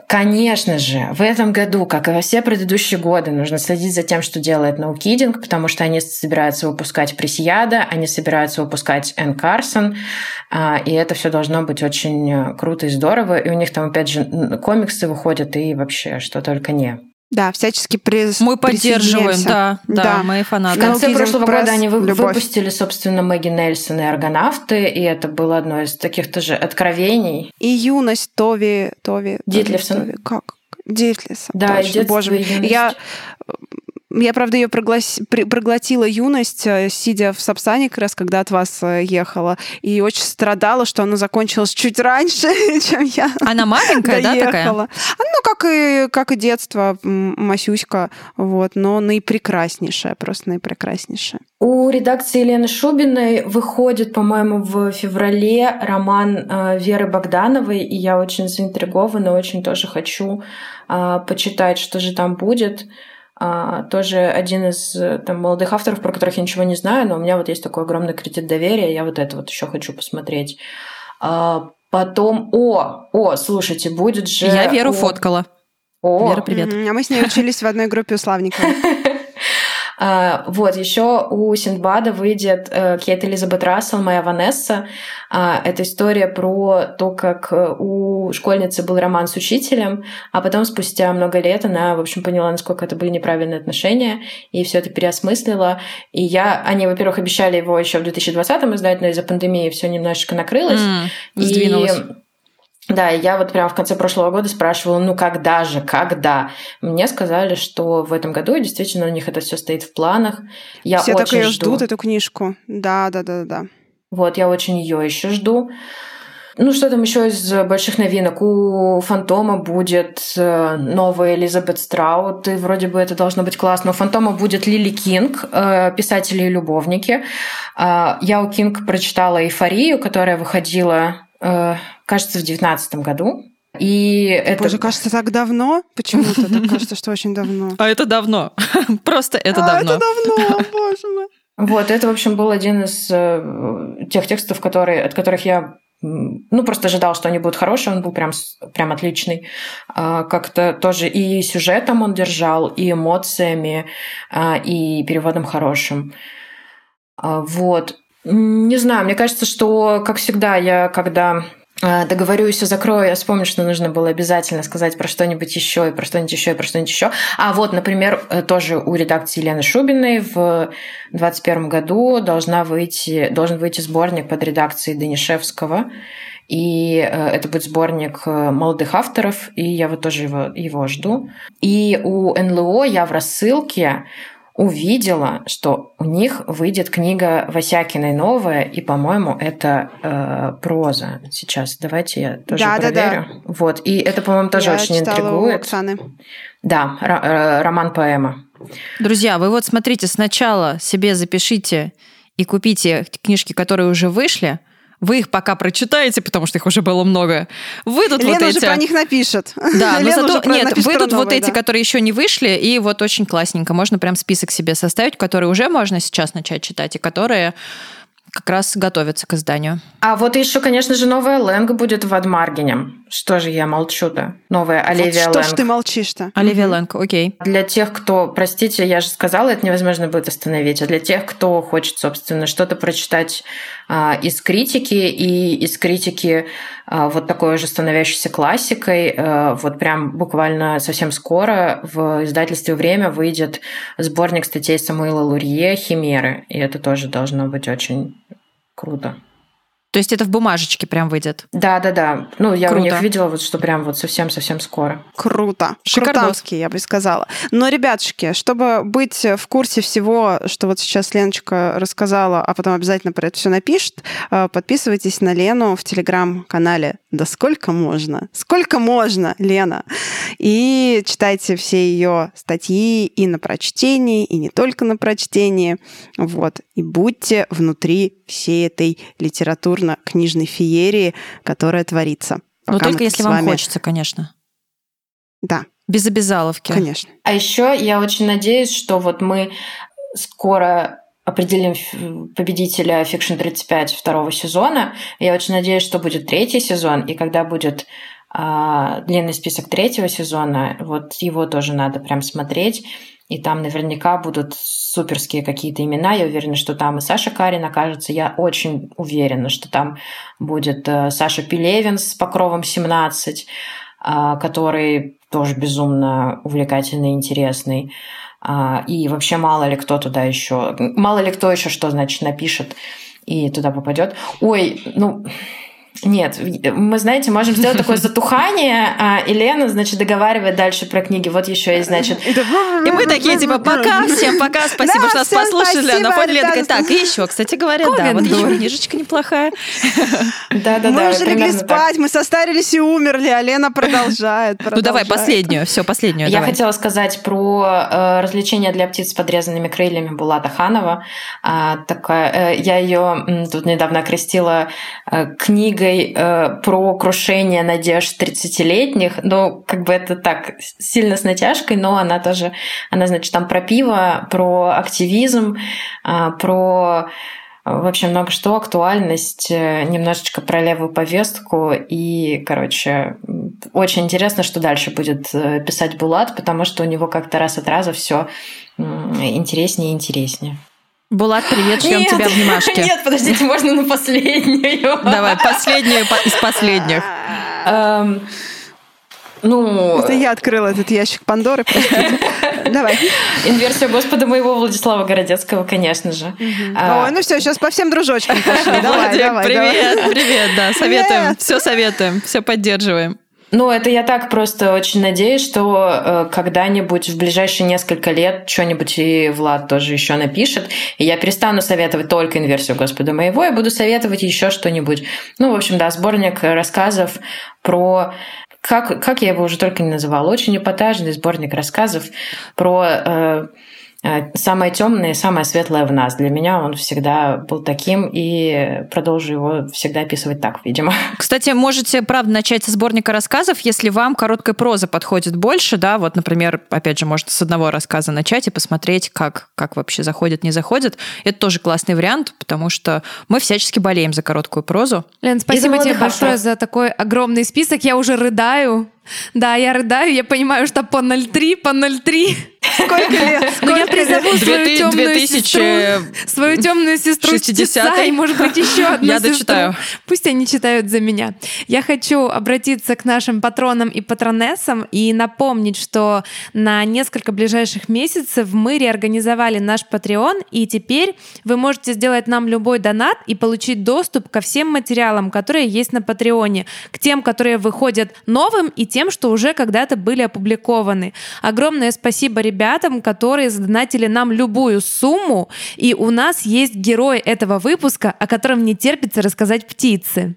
Конечно же, в этом году, как и во все предыдущие годы, нужно следить за тем, что делает NoKidding, потому что они собираются выпускать Пресияда, они собираются выпускать Энн Карсон, а, и это все должно быть очень э, круто и здорово. И у них там, опять же, комиксы выходят и вообще что только не. Да, всячески при... Мы поддерживаем, да, да, да, мои фанаты. В конце прошлого года они вы, выпустили, собственно, Мэгги Нельсон и Аргонавты, и это было одно из таких тоже откровений. И юность Тови... Тови Дитлевсон. Тови, как? Дитлиса. Да, точно, и Боже мой. Я я, правда, ее проглас... проглотила юность, э, сидя в Сапсане как раз, когда от вас э, ехала, и очень страдала, что она закончилась чуть раньше, чем я Она маленькая, да, такая? Как и, как и детство, Масюська, вот, но наипрекраснейшая, просто наипрекраснейшая. У редакции Елены Шубиной выходит, по-моему, в феврале роман э, Веры Богдановой, и я очень заинтригована, очень тоже хочу почитать, что же там будет. А, тоже один из э, там, молодых авторов, про которых я ничего не знаю, но у меня вот есть такой огромный кредит доверия, я вот это вот еще хочу посмотреть. Потом, о, о, слушайте, будет же... Я Веру о... фоткала. О, Вера, привет. А мы с ней учились в одной группе у Славникова. А, вот, еще у Синдбада выйдет э, Кейт Элизабет Рассел, моя Ванесса. А, это история про то, как э, у школьницы был роман с учителем, а потом спустя много лет она, в общем, поняла, насколько это были неправильные отношения, и все это переосмыслила. И я, они, во-первых, обещали его еще в 2020-м издать, но из-за пандемии все немножечко накрылось. Mm, сдвинулось. И да, я вот прямо в конце прошлого года спрашивала, ну когда же, когда? Мне сказали, что в этом году действительно у них это все стоит в планах. Я все очень так ее жду. ждут, эту книжку. Да, да, да, да. Вот, я очень ее еще жду. Ну, что там еще из больших новинок? У Фантома будет э, новая Элизабет Страут, и вроде бы это должно быть классно. У Фантома будет Лили Кинг, э, писатели и любовники. А, я у Кинг прочитала «Эйфорию», которая выходила Э, кажется, в девятнадцатом году. И это... Боже, кажется, так давно? Почему-то так кажется, что очень давно. А это давно. Просто это давно. это давно, боже мой. Вот, это, в общем, был один из э, тех текстов, которые, от которых я ну, просто ожидал, что они будут хорошие, он был прям, прям отличный. А, как-то тоже и сюжетом он держал, и эмоциями, а, и переводом хорошим. А, вот. Не знаю, мне кажется, что, как всегда, я когда договорюсь и закрою, я вспомню, что нужно было обязательно сказать про что-нибудь еще и про что-нибудь еще и про что-нибудь еще. А вот, например, э, тоже у редакции Елены Шубиной в 2021 году должна выйти, должен выйти сборник под редакцией Данишевского. И э, это будет сборник молодых авторов, и я вот тоже его, его жду. И у НЛО я в рассылке увидела, что у них выйдет книга Васякиной новая, и, по-моему, это э, проза сейчас. Давайте я тоже да, проверю. Да, да. Вот, и это, по-моему, тоже я очень интригует. У Оксаны. Да, э, роман-поэма. Друзья, вы вот смотрите, сначала себе запишите и купите книжки, которые уже вышли, вы их пока прочитаете, потому что их уже было много. Выйдут Лена вот эти... уже про них напишет. Да, но зато... Нет, выйдут вот эти, которые еще не вышли, и вот очень классненько. Можно прям список себе составить, которые уже можно сейчас начать читать, и которые как раз готовятся к изданию. А вот еще, конечно же, новая Лэнг будет в Адмаргине. Что же я молчу-то? Новая Оливия вот что Лэнг. ж ты молчишь-то? Оливия mm-hmm. Лэнг, окей. Для тех, кто, простите, я же сказала, это невозможно будет остановить, а для тех, кто хочет, собственно, что-то прочитать из критики и из критики а, вот такой уже становящейся классикой, а, вот прям буквально совсем скоро в издательстве «Время» выйдет сборник статей Самуила Лурье «Химеры», и это тоже должно быть очень круто. То есть это в бумажечке прям выйдет? Да, да, да. Ну, я Круто. у них видела, вот что прям вот совсем-совсем скоро. Круто. Шикардовский, я бы сказала. Но, ребятушки, чтобы быть в курсе всего, что вот сейчас Леночка рассказала, а потом обязательно про это все напишет, э, подписывайтесь на Лену в телеграм-канале да сколько можно? Сколько можно, Лена? И читайте все ее статьи и на прочтении, и не только на прочтении. Вот. И будьте внутри всей этой литературно-книжной феерии, которая творится. Но только если вам вами... хочется, конечно. Да. Без обязаловки. Конечно. А еще я очень надеюсь, что вот мы скоро определим победителя Fiction 35 второго сезона. Я очень надеюсь, что будет третий сезон, и когда будет а, длинный список третьего сезона, вот его тоже надо прям смотреть. И там наверняка будут суперские какие-то имена. Я уверена, что там и Саша Карин окажется. Я очень уверена, что там будет э, Саша Пелевин с покровом 17, а, который тоже безумно увлекательный интересный. А, и вообще мало ли кто туда еще, мало ли кто еще что, значит, напишет и туда попадет. Ой, ну, нет, мы, знаете, можем сделать такое затухание, а Елена, значит, договаривает дальше про книги. Вот еще есть, значит... И мы такие, типа, пока, всем пока, спасибо, да, что нас послушали. Спасибо, на фоне Лена такая, так, и еще, кстати говоря, да, вот еще книжечка неплохая. Да-да-да. Мы уже легли спать, мы состарились и умерли, а Лена продолжает. Ну давай, последнюю, все, последнюю. Я хотела сказать про э, развлечения для птиц с подрезанными крыльями Булата Ханова. А, такая, э, я ее тут недавно окрестила э, книгой э, про крушение надежд 30-летних. Ну, как бы это так, сильно с натяжкой, но она тоже, она, значит, там про пиво, про активизм, э, про общем, много что, актуальность, э, немножечко про левую повестку. И, короче, очень интересно, что дальше будет э, писать Булат, потому что у него как-то раз от раза все интереснее и интереснее. Булат, привет, ждем тебя внимашки. Нет, подождите, можно на последнюю. Давай, последнюю из последних. Эм, ну... Это я открыла этот ящик Пандоры, Давай. Инверсия Господа моего Владислава Городецкого, конечно же. А, Ой, ну все, сейчас по всем дружочкам пошли. Давай, давай. Привет, привет, да, советуем, все советуем, все поддерживаем. Ну, это я так просто очень надеюсь, что э, когда-нибудь в ближайшие несколько лет что-нибудь и Влад тоже еще напишет, и я перестану советовать только инверсию Господа моего, и буду советовать еще что-нибудь. Ну, в общем, да, сборник рассказов про как, как я его уже только не называла, очень эпатажный сборник рассказов про Э, самое темное и самое светлое в нас. Для меня он всегда был таким, и продолжу его всегда описывать так, видимо. Кстати, можете, правда, начать со сборника рассказов, если вам короткая проза подходит больше, да, вот, например, опять же, можно с одного рассказа начать и посмотреть, как, как вообще заходит, не заходит. Это тоже классный вариант, потому что мы всячески болеем за короткую прозу. Лен, спасибо тебе большое за такой огромный список. Я уже рыдаю. Да, я рыдаю, я понимаю, что по 0,3, по 0,3 Сколько лет? Ну, я призову свою темную 2000 сестру, свою темную сестру 60-й. чтеца, и, может быть, еще одну Я сестру. дочитаю. Пусть они читают за меня. Я хочу обратиться к нашим патронам и патронессам и напомнить, что на несколько ближайших месяцев мы реорганизовали наш Patreon, и теперь вы можете сделать нам любой донат и получить доступ ко всем материалам, которые есть на Патреоне, к тем, которые выходят новым, и тем, что уже когда-то были опубликованы. Огромное спасибо ребятам, которые задонатили нам любую сумму, и у нас есть герой этого выпуска, о котором не терпится рассказать птицы.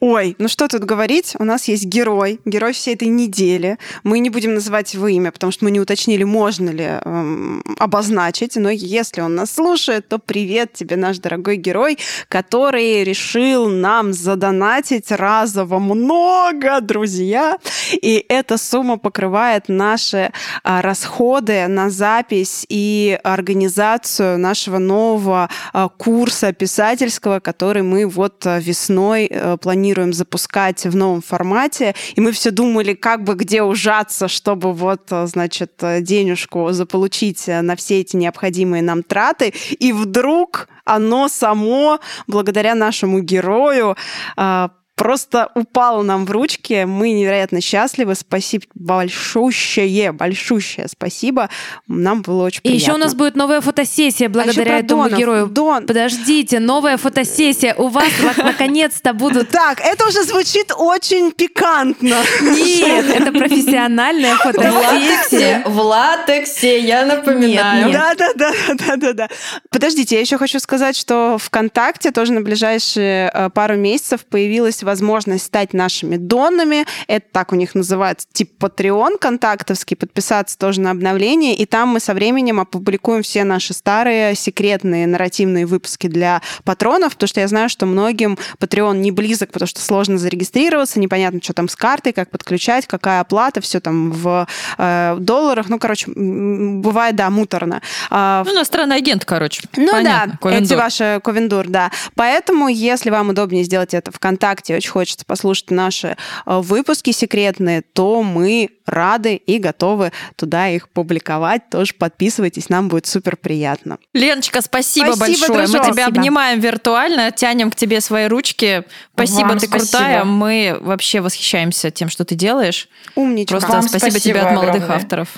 Ой, ну что тут говорить? У нас есть герой, герой всей этой недели. Мы не будем называть его имя, потому что мы не уточнили, можно ли эм, обозначить. Но если он нас слушает, то привет тебе, наш дорогой герой, который решил нам задонатить разово много, друзья. И эта сумма покрывает наши а, расходы на запись и организацию нашего нового а, курса писательского, который мы вот а, весной э, планируем запускать в новом формате. И мы все думали, как бы где ужаться, чтобы вот, э, значит, э, денежку заполучить э, на все эти необходимые нам траты. И вдруг оно само, благодаря нашему герою, а, просто упало нам в ручки. Мы невероятно счастливы. Спасибо большущее, большущее спасибо. Нам было очень И приятно. еще у нас будет новая фотосессия благодаря про этому Донов. герою. Дон. Подождите, новая фотосессия. У вас на- наконец-то будут... Так, это уже звучит очень пикантно. Нет, это профессиональная В фотосессия. латексе, в латексе, я напоминаю. Нет. Да, да, да, да, да, да. Подождите, я еще хочу сказать, что ВКонтакте тоже на ближайшие э, пару месяцев появилась возможность стать нашими донами. Это так у них называется, типа Patreon контактовский, подписаться тоже на обновление. И там мы со временем опубликуем все наши старые секретные нарративные выпуски для патронов, потому что я знаю, что многим Patreon не близок, потому что сложно зарегистрироваться, непонятно, что там с картой, как подключать, какая оплата, все там в э, долларах. Ну, короче, бывает, да, муторно. А, Ну, иностранный агент, короче. ну Понятно, да, Ковендор. эти ваши ковендур, да. Поэтому, если вам удобнее сделать это ВКонтакте, очень хочется послушать наши э, выпуски секретные, то мы рады и готовы туда их публиковать. Тоже подписывайтесь, нам будет супер приятно. Леночка, спасибо, Спасибо, большое. дружок. Мы тебя Спасибо. обнимаем виртуально, тянем к тебе свои ручки. Спасибо, Вам ты спасибо. крутая. Мы вообще восхищаемся тем, что ты делаешь. Умничка. Просто Вам спасибо, спасибо тебе от молодых огромное. авторов.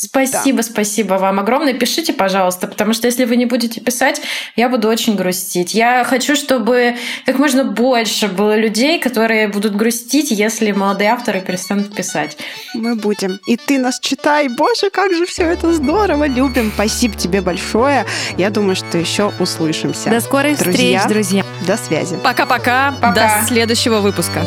Спасибо, спасибо вам огромное. Пишите, пожалуйста, потому что если вы не будете писать, я буду очень грустить. Я хочу, чтобы как можно больше было людей, которые будут грустить, если молодые авторы перестанут писать. Мы будем. И ты нас читай. Боже, как же все это здорово. Любим. Спасибо тебе большое. Я думаю, что еще услышимся. До скорых Друзья. встреч, друзья. До связи. Пока-пока. Пока. До следующего выпуска.